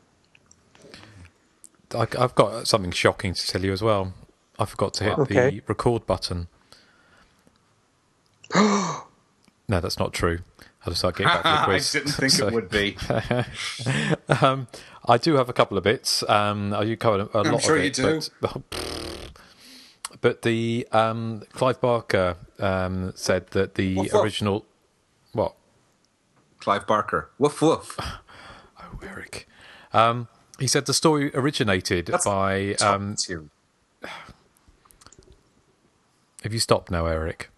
I, I've got something shocking to tell you as well. I forgot to hit Okay. the record button. no, that's not true. I'll just start getting back to the I didn't think So- it would be. um, I do have a couple of bits. Um, you covered a, a I'm lot sure of you do. But, but the um, Clive Barker um, said that the Woof, woof. original what Clive Barker. Woof woof. Oh, Eric. Um, he said the story originated That's by. Um, have you stopped now, Eric?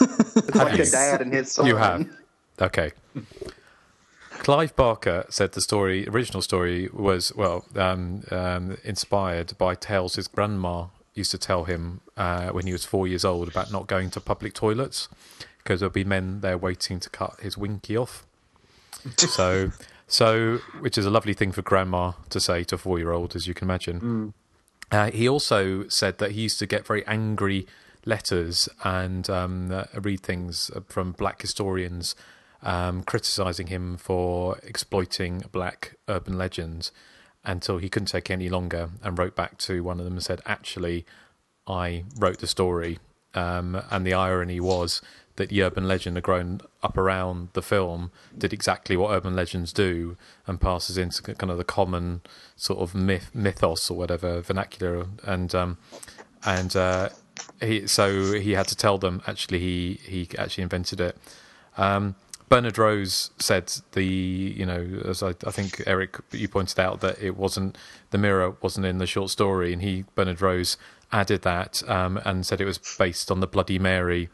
It's like a dad and his son. You have. Okay. Clive Barker said the story, original story, was well um, um, inspired by tales his grandma used to tell him uh, when he was four years old about not going to public toilets because there'll be men there waiting to cut his winky off. so So, which is a lovely thing for grandma to say to a four-year-old, as you can imagine. Uh, he also said that he used to get very angry letters and um, uh, read things from black historians um, criticizing him for exploiting black urban legends until he couldn't take any longer and wrote back to one of them and said, Actually, I wrote the story. Um, and the irony was that the urban legend had grown up around the film, did exactly what urban legends do, and passes into kind of the common sort of myth, mythos or whatever vernacular. And um, and uh, he, so he had to tell them actually he he actually invented it. Um, Bernard Rose said the you know as I, I think Eric you pointed out that it wasn't the mirror wasn't in the short story and he Bernard Rose added that um, and said it was based on the Bloody Mary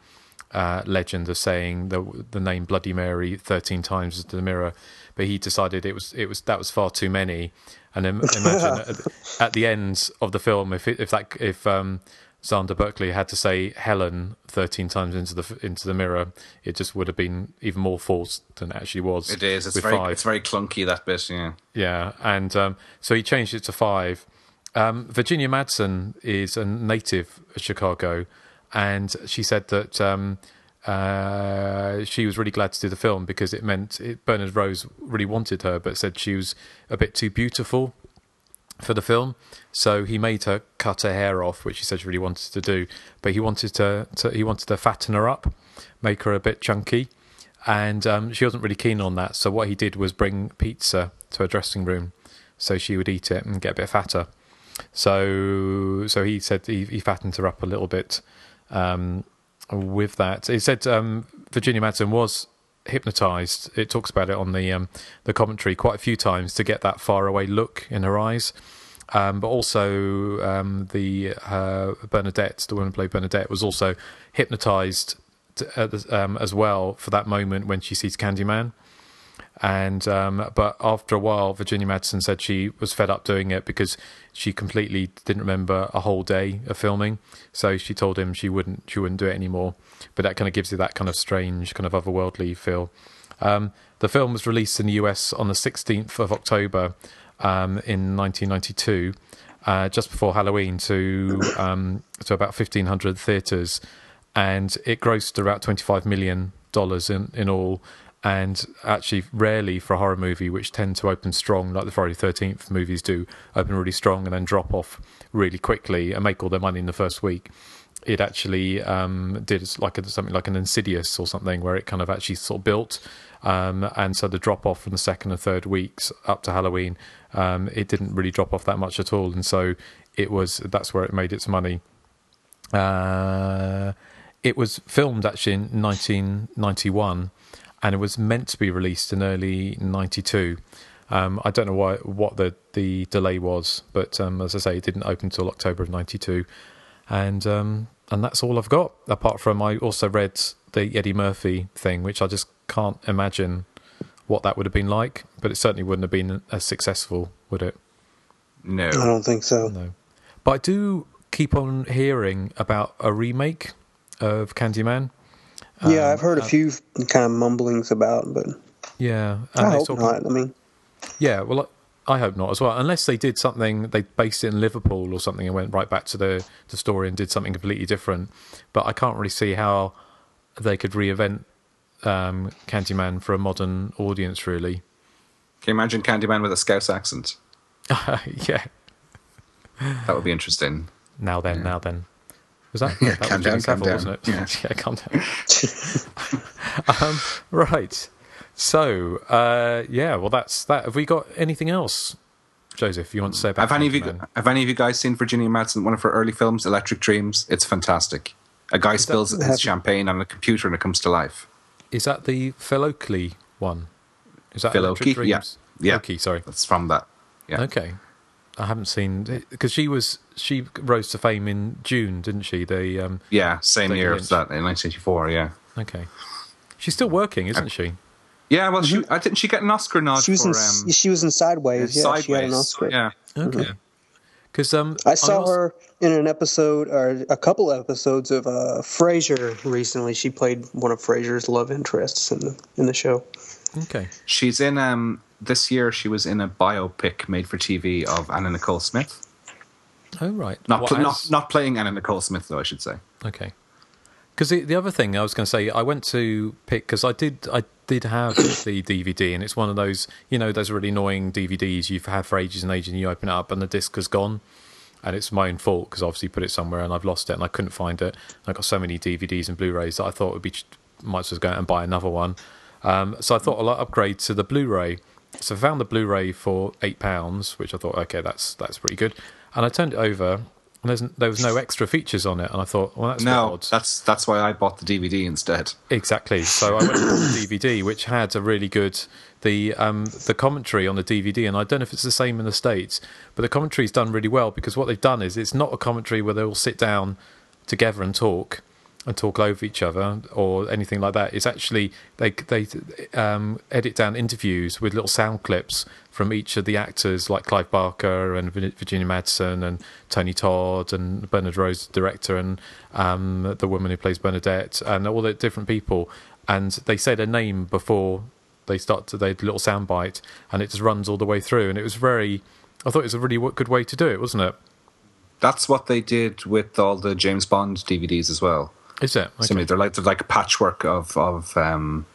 uh, legend of saying the the name Bloody Mary thirteen times to the mirror, but he decided it was it was that was far too many. And im- imagine at, the- at the end of the film if it, if that if um, Xander Berkeley had to say Helen thirteen times into the into the mirror, it just would have been even more forced than it actually was. It is. It's very five. it's very clunky that bit. Yeah. Yeah, and um, so he changed it to five. Um, Virginia Madsen is a native of Chicago, and she said that um, uh, she was really glad to do the film because it meant it, Bernard Rose really wanted her, but said she was a bit too beautiful for the film. So he made her cut her hair off, which he said she really wanted to do. But he wanted to, to he wanted to fatten her up, make her a bit chunky, and um, she wasn't really keen on that. So what he did was bring pizza to her dressing room, so she would eat it and get a bit fatter. So so he said he, he fattened her up a little bit. Um, with that, he said um, Virginia Madsen was hypnotized. It talks about it on the um, the commentary quite a few times to get that far away look in her eyes. Um, but also um, the uh, Bernadette, the woman played Bernadette, was also hypnotized to, uh, um, as well for that moment when she sees Candyman. And um, but after a while, Virginia Madsen said she was fed up doing it because she completely didn't remember a whole day of filming. So she told him she wouldn't she wouldn't do it anymore. But that kind of gives you that kind of strange, kind of otherworldly feel. Um, the film was released in the US on the 16th of October um, in 1992, uh, just before Halloween, to um, to about 1,500 theaters, and it grossed about 25 million dollars in in all. And actually, rarely for a horror movie, which tend to open strong, like the Friday Thirteenth movies do, open really strong and then drop off really quickly and make all their money in the first week. It actually um, did like a, something like an Insidious or something, where it kind of actually sort of built, um, and so the drop off from the second and third weeks up to Halloween, um, it didn't really drop off that much at all, and so it was that's where it made its money. Uh, it was filmed actually in 1991, and it was meant to be released in early '92. Um, I don't know why what the the delay was, but um, as I say, it didn't open until October of '92, and um, and that's all I've got. Apart from I also read the Eddie Murphy thing, which I just can't imagine what that would have been like, but it certainly wouldn't have been as successful, would it? No, I don't think so. No. But I do keep on hearing about a remake of Candyman. yeah, Um, I've heard a uh, few kind of mumblings about, but Yeah, I hope sort not. of- I mean, Yeah, well, I hope not as well. Unless they did something, they based it in Liverpool or something, and went right back to the the story and did something completely different. But I can't really see how they could reinvent um, Candyman for a modern audience. Really, Can you imagine Candyman with a Scouse accent? yeah. That would be interesting. Now then, now then. Was that? Yeah, that calm was down, Jimmy calm Savile, down. wasn't it? Yeah. yeah, calm down. um, right. So, uh, yeah. Well, that's that. Have we got anything else, Joseph? You want to say about? Have any of you Candyman? have any of you guys seen Virginia Madsen, one of her early films, Electric Dreams? It's fantastic. A guy spills that- his champagne on a computer and it comes to life. Is that the Phil Oakley one? Is that Phil Electric Oakey? Yeah. Dreams? Yeah. Oakley, sorry. That's from that. Yeah. Okay. I haven't seen because she was she rose to fame in Dune, didn't she? The um, Yeah, same year Lynch. as that in 1984. Yeah. Okay. She's still working, isn't she? Yeah, well, she I didn't she get an Oscar nod she was for in um, she was in Sideways. Yeah, she had an Oscar. Yeah. Okay. Because um, I saw also- her in an episode or a couple episodes of uh, Frasier recently. She played one of Frasier's love interests in the in the show. Okay. She's in um this year. She was in a biopic made for TV of Anna Nicole Smith. Oh right. Not What, pl- not not playing Anna Nicole Smith though. I should say. Okay. Because the, the other thing I was going to say, I went to pick because I did I did have the DVD, and it's one of those you know those really annoying DVDs you've had for ages and ages, and you open it up and the disc has gone, and it's my own fault because I obviously put it somewhere and I've lost it and I couldn't find it. I got so many DVDs and Blu-rays that I thought would be might as well go out and buy another one. Um, so I thought I'll upgrade to the Blu-ray. So I found the Blu-ray for eight pounds, which I thought okay that's that's pretty good, and I turned it over. And there was no extra features on it, and I thought, well, that's no, odd. that's that's why I bought the DVD instead. Exactly. So I went for the DVD, which had a really good the um, the commentary on the DVD, and I don't know if it's the same in the states, but the commentary's done really well because what they've done is it's not a commentary where they all sit down together and talk and talk over each other or anything like that. It's actually they they um, edit down interviews with little sound clips from each of the actors, like Clive Barker and Virginia Madsen and Tony Todd and Bernard Rose, the director, and um, the woman who plays Bernadette, and all the different people. And they say their name before they start to they little sound bite, and it just runs all the way through. And it was very, I thought it was a really good way to do it, wasn't it? That's what they did with all the James Bond DVDs as well. Is it? Okay. Similarly, they're like they're like a patchwork of of um,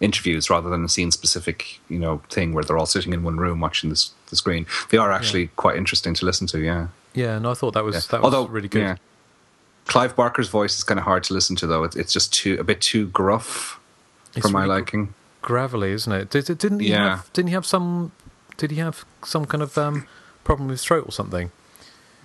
interviews rather than a scene specific, you know, thing where they're all sitting in one room watching this, the screen. They are actually quite interesting to listen to. Yeah. Yeah, and I thought that was Yeah. that was Although, really good. yeah. Clive Barker's voice is kind of hard to listen to, though. It, it's just too a bit too gruff It's for my really liking. gravelly, isn't it? Did, didn't he Yeah. have? Didn't he have some? Did he have some kind of um, problem with his throat or something?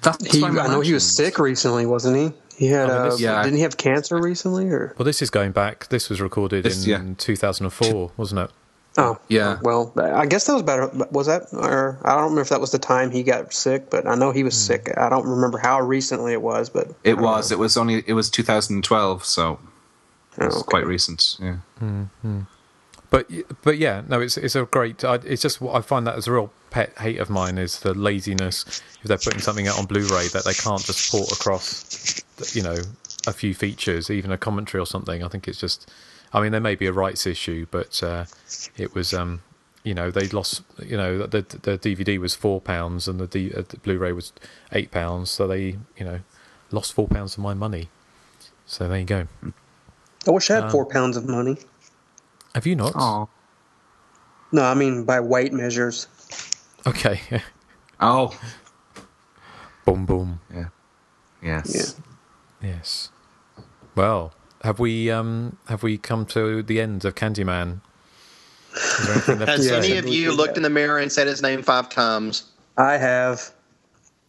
That's He, I know he was sick recently, wasn't he? He had. I mean, uh, Yeah. Didn't he have cancer recently? Or Well, this is going back. This was recorded This- in yeah. 2004, wasn't it? oh Yeah. Well, I guess that was better. Was that? Or I don't remember if that was the time he got sick, but I know he was Hmm. sick. I don't remember how recently it was, but It was. It was only. It was 2012, so it's okay. quite recent. Yeah. But but yeah, no, it's it's a great. I, it's just what I find that as a real pet hate of mine is the laziness. If they're putting something out on Blu-ray that they can't just port across, you know, a few features, even a commentary or something. I think it's just. I mean, there may be a rights issue, but uh, it was. Um, you know, they lost. You know, the the DVD was four pounds and the, D, uh, the Blu-ray was eight pounds, so they you know lost four pounds of my money. So there you go. I wish I had Um, four pounds of money. Have you not? Oh. No, I mean by weight measures. Okay. Oh. boom boom. Yeah. Yes. Yes. Well, have we um have we come to the end of Candyman? Is there anything left to Has say? any of you looked in the mirror and said his name five times? I have.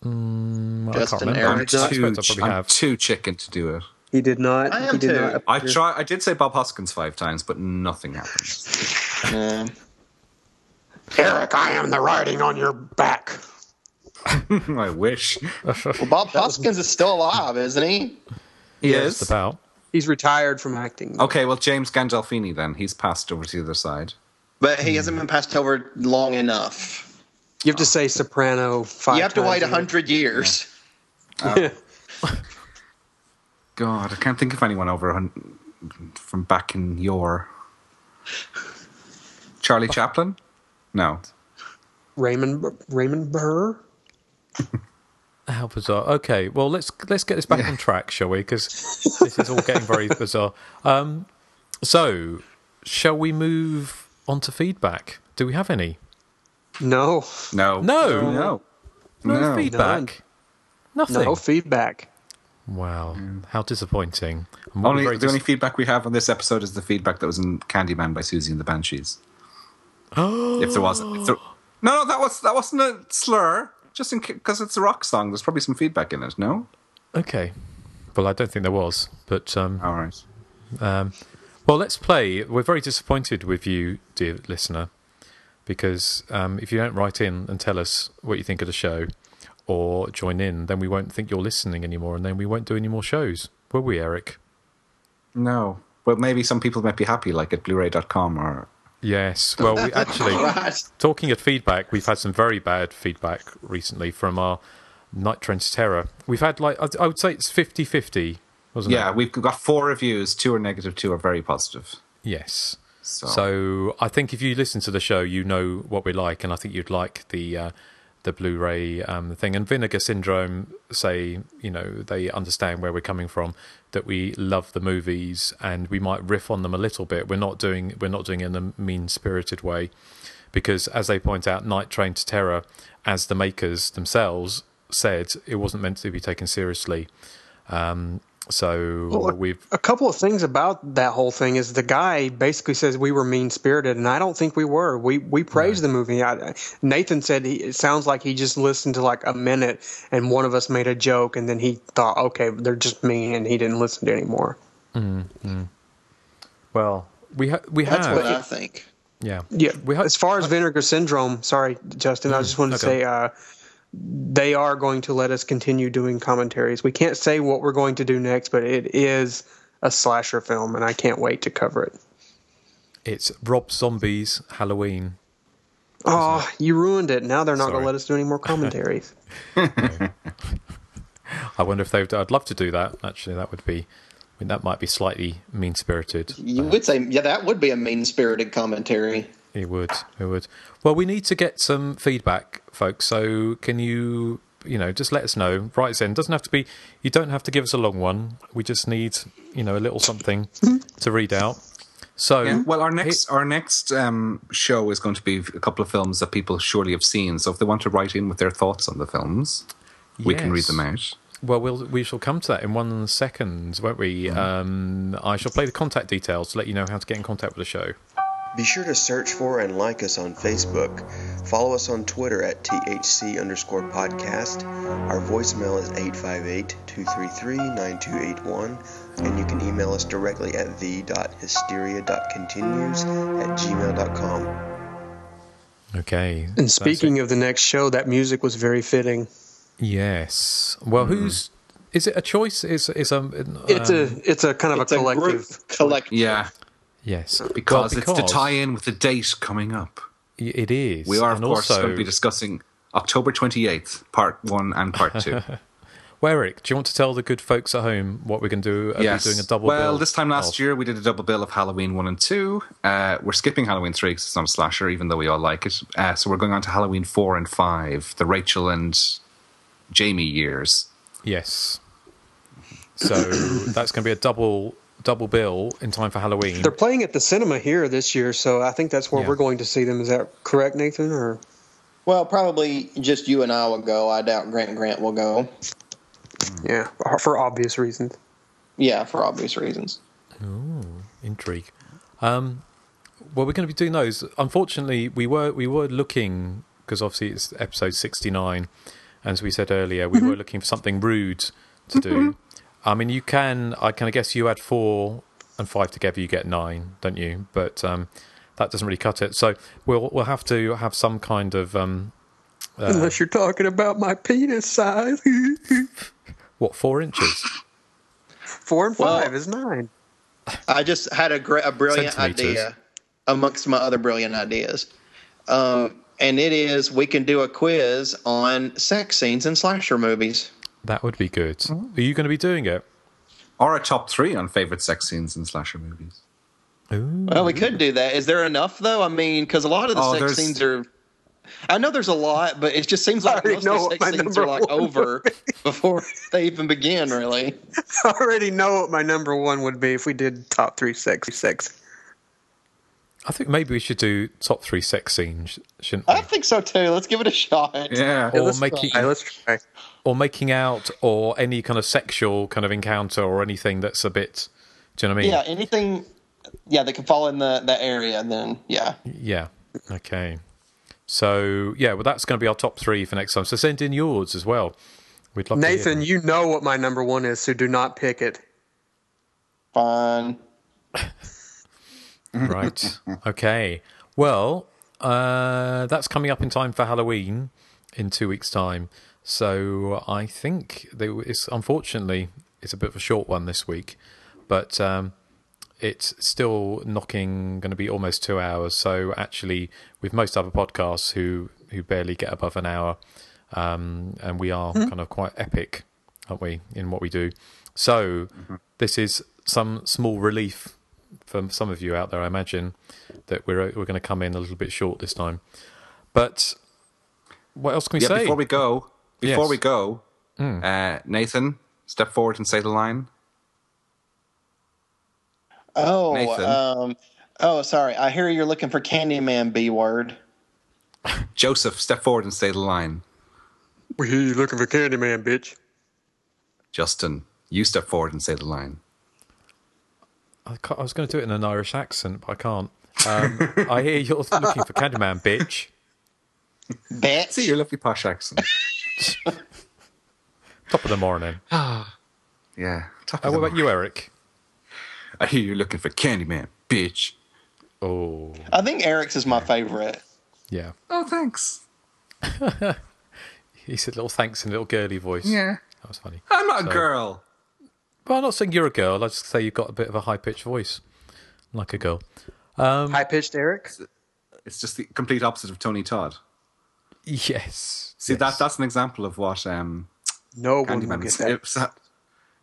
Mm, I can't Justin remember. Eric. I I'm too, suppose I probably I'm have. too chicken to do it. He did not. I am he did too. not I try. I did say Bob Hoskins five times, but nothing happened. Um, Eric, I am the writing on your back. I wish. well, Bob Hoskins is still alive, isn't he? He Just is. about. He's retired from acting. Okay, well, James Gandolfini then. He's passed over to the other side. But he hasn't been passed over long enough. You have to say soprano five. you have to wait a hundred years. Yeah. God, I can't think of anyone over a from back in your. Charlie Chaplin? No. Raymond Raymond Burr. How bizarre. Okay, well let's let's get this back on track, shall we? Because this is all getting very bizarre. Um, so, shall we move on to feedback? Do we have any? No. No. No. No. No, No. feedback. Nothing. No feedback. Wow, how disappointing. Only, the only feedback we have on this episode is the feedback that was in Candyman by Siouxsie and the Banshees. Oh, if there was, if there, no, no, that was that wasn't a slur. Just in because it's a rock song, there's probably some feedback in it. No, Okay. Well, I don't think there was, but um, all right. Um, well, let's play. We're very disappointed with you, dear listener, because um, if you don't write in and tell us what you think of the show or join in, then we won't think you're listening anymore, and then we won't do any more shows. Will we, Eric? No, but maybe some people might be happy, like at Blu-ray.com or Yes. Well, we actually, talking of feedback, we've had some very bad feedback recently from our Night Train to Terror. We've had like I I would say it's 50-50, wasn't yeah, it? Yeah, we've got four reviews. Two are negative. negative, two are very positive. Yes. So. I think if you listen to the show, you know what we like, and I think you'd like the uh, the Blu-ray um, thing. And Vinegar Syndrome say, you know, they understand where we're coming from, that we love the movies, and we might riff on them a little bit. We're not doing we're not doing it in a mean-spirited way, because as they point out, Night Train to Terror, as the makers themselves said, it wasn't meant to be taken seriously. Um, so Well, we've A couple of things about that whole thing is the guy basically says we were mean spirited, and I don't think we were. We we praised the movie. I, Nathan said he, it sounds like he just listened to like a minute, and one of us made a joke, and then he thought, okay, they're just mean, and he didn't listen to anymore. Mm, mm. Well, we ha- we That's have. what I think. Yeah. Yeah. as far as vinegar syndrome, sorry, Justin, I just wanted to okay. say uh, they are going to let us continue doing commentaries. We can't say what we're going to do next, but it is a slasher film, and I can't wait to cover it. It's Rob Zombie's Halloween. Oh, you ruined it. Now they're not going to let us do any more commentaries. I wonder if they'd. I'd love to do that. Actually, that would be. I mean, that might be slightly mean spirited. You would say, yeah, that would be a mean spirited commentary. It would. It would. Well, we need to get some feedback, folks. So, can you, you know, just let us know. Write us in. Doesn't have to be. You don't have to give us a long one. We just need, you know, a little something to read out. So, Yeah, well, our next our next um, show is going to be a couple of films that people surely have seen. So if they want to write in with their thoughts on the films, we can read them out. Well, we'll we shall come to that in one second, won't we? Um, I shall play the contact details to let you know how to get in contact with the show. Be sure to search for and like us on Facebook. Follow us on Twitter at THC underscore podcast. Our voicemail is 858 233 9281. And you can email us directly at the.hysteria.continues at gmail.com. Okay. And speaking of the next show, that music was very fitting. Yes. Well, who's is it a choice? Is is um? It's a it's a kind of It's a a group collective. collect. Yeah, yes because, Well, it's to tie in with the date coming up. It is. We are, of and course, also, going to be discussing October twenty eighth, part one and part two. Well, Eric, do you want to tell the good folks at home what we're going to do? Are we yes. doing a double well, bill? this time last of- year we did a double bill of Halloween one and two. Uh, we're skipping Halloween three because it's not a slasher, even though we all like it. Uh, so we're going on to Halloween four and five, the Rachel and Jamie years. Yes. So that's going to be a double double bill in time for Halloween. They're playing at the cinema here this year, so I think that's where Yeah. we're going to see them. Is that correct, Nathan? Or Well, probably just you and I will go. I doubt Grant and Grant will go. yeah, for obvious reasons. Yeah, for obvious reasons. Ooh, intrigue. Um, well, we're going to be doing those. Unfortunately, we were we were looking because obviously it's episode sixty nine, and as we said earlier, we were looking for something rude to do. I mean, you can. I can. I guess you add four and five together, you get nine, don't you? But um, that doesn't really cut it. So we'll we'll have to have some kind of um, uh, Unless you're talking about my penis size. what four inches. Four and Well- five is nine. I just had a, gra- a brilliant idea amongst my other brilliant ideas. Um, and it is we can do a quiz on sex scenes in slasher movies. That would be good. Oh. Are you going to be doing it? Or a top three on favorite sex scenes in slasher movies. Ooh. Well, we could do that. Is there enough though? I mean, because a lot of the Oh, sex there's- scenes are. I know there's a lot, but it just seems like most of the sex scenes are like over before they even begin. Really, I already know what my number one would be if we did top three sex sex. I think maybe we should do top three sex scenes, shouldn't we? I think so too. Let's give it a shot. Yeah. or let's making try, let's try. Or making out or any kind of sexual kind of encounter or anything that's a bit do you know what I mean? Yeah, anything. Yeah, that can fall in the that area. Then yeah, Yeah. Okay. So yeah, well that's going to be our top three for next time. So send in yours as well. We'd love to Nathan, you know what my number one is, so do not pick it. fine. Right. okay. Well, uh, that's coming up in time for Halloween in two weeks' time. So I think they, it's unfortunately it's a bit of a short one this week, but um, it's still knocking going to be almost two hours. So actually, with most other podcasts who who barely get above an hour, um, and we are kind of quite epic, aren't we, in what we do? So this is some small relief for some of you out there, I imagine that we're we're going to come in a little bit short this time. But what else can we yeah, say? before we go, before Yes. we go, Mm. uh, Nathan, step forward and say the line. Oh, Nathan. um, oh, sorry. I hear you're looking for Candyman B word. Joseph, step forward and say the line. We hear you looking for Candyman, bitch. Justin, you step forward and say the line. I, I was going to do it in an Irish accent, but I can't. Um, I hear you're looking for Candyman, bitch. Bitch. See your lovely posh accent. Top of the morning. yeah. Top Uh, what the about you, Eric? I hear you're looking for Candyman, bitch. Oh, I think Eric's is my favorite. yeah. Oh, thanks. He said little thanks in a little girly voice. Yeah. That was funny. I'm not So- a girl. Well, I'm not saying you're a girl. I just say you've got a bit of a high pitched voice, like a girl. Um, High pitched Eric. It's just the complete opposite of Tony Todd. Yes. See, yes. that that's an example of what um, No one will Candyman get is. If,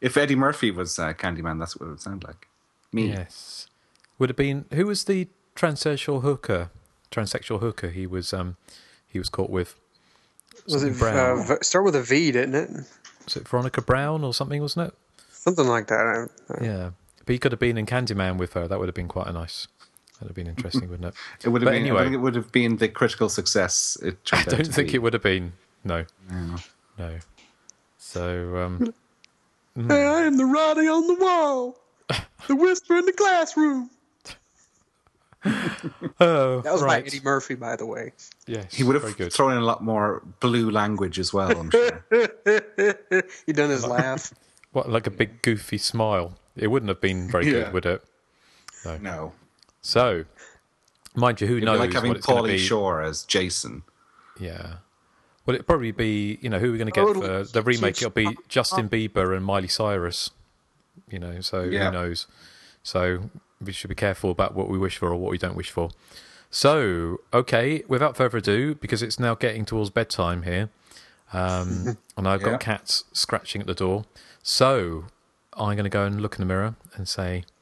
if Eddie Murphy was uh, Candyman, that's what it would sound like. Me. Yes. Would have been who was the transsexual hooker? Transsexual hooker. He was um he was caught with. Was it Brown. uh, start with a V, didn't it? was it Veronica Brown or something? Wasn't it? Something like that. I- I- Yeah. But he could have been in Candyman with her. That would have been quite a nice. That'd have been interesting, wouldn't it? It would have But been. I Anyway, don't think it would have been the critical success it I don't to think be. it would have been. No. No. No. So um, Hey, I am the writing on the wall, the whisper in the classroom. oh, That was right. by Eddie Murphy, by the way. Yes, He would have thrown in a lot more blue language as well. I'm sure. he done his laugh. What, like a big goofy smile? It wouldn't have been very Yeah. good, would it? No. no. So, mind you, who It'd be knows like having what it's Pauly be? Shore as Jason. Yeah. Well, it'd probably be, you know, who we're going to get Totally. for the remake. It'll be Justin Bieber and Miley Cyrus. You know, so Yeah. who knows? So we should be careful about what we wish for or what we don't wish for. So, okay, without further ado, because it's now getting towards bedtime here, um, and I've got Yeah. cats scratching at the door. So I'm going to go and look in the mirror and say, well,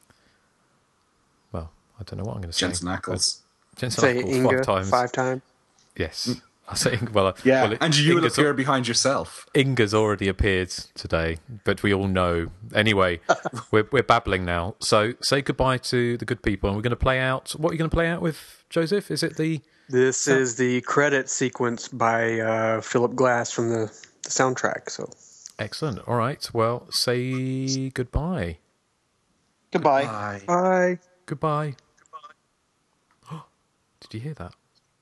I don't know what I'm going to say. Jensen Ackles. Jensen Say Ackles Inga five times. five times. Yes. I say Inga. Well, uh, Yeah, well, it- and you will Inga's- appear behind yourself. Inga's already appeared today, but we all know. Anyway, we're we're babbling now. So say goodbye to the good people, and we're going to play out. What are you going to play out with, Joseph? Is it the? This is the credit sequence by uh, Philip Glass from the, the soundtrack. So Excellent. All right. Well, say goodbye. Goodbye. bye. Goodbye. Did you hear that?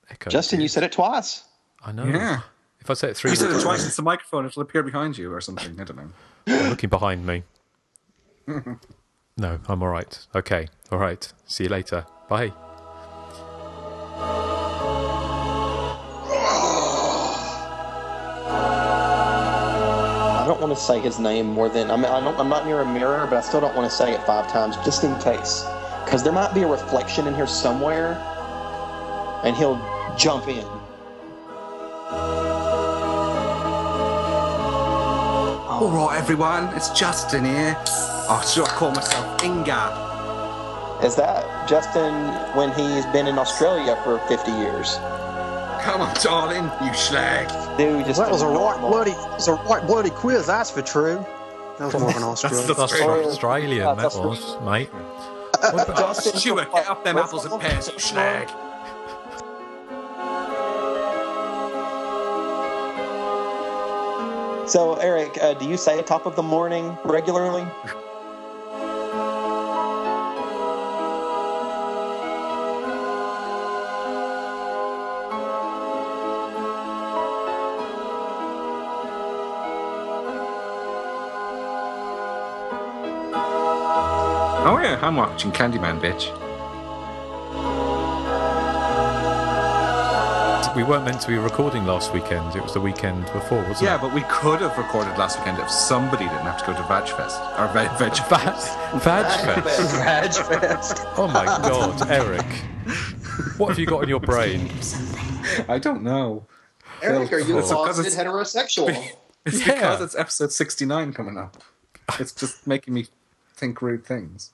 Echo. Justin, you said it twice. I know. Yeah. If I say it three You said it twice. It's the microphone. It'll appear behind you or something. I don't know. I'm looking behind me. no, I'm all right. Okay. All right. See you later. Bye. I don't want to say his name more than I mean. I don't, I'm not near a mirror, but I still don't want to say it five times just in case, because there might be a reflection in here somewhere, and he'll jump in. All right, everyone. It's Justin here. Oh, I should call myself Inga. Is that Justin when he's been in Australia for 50 years? Come on, darling, you slag. Dude, just that was a right bloody, it was a right bloody quiz. That's for true. That was more of an Australian. That's That's Australian. Australian, Yeah, that was, mate. Justin Stuart, get up them apples and pears, you slag. So, Eric, uh, do you say top of the morning regularly? Oh yeah, I'm watching Candyman, bitch. We weren't meant to be recording last weekend. It was the weekend before, wasn't Yeah, it? Yeah, but we could have recorded last weekend if somebody didn't have to go to Vagfest or Veg. Veg Vag, Vag Fest. Oh my god, Eric. What have you got in your brain? I don't know. Eric, are you It's because closeted it's- heterosexual? It's Yeah. because it's episode 69 coming up. It's just making me think rude things.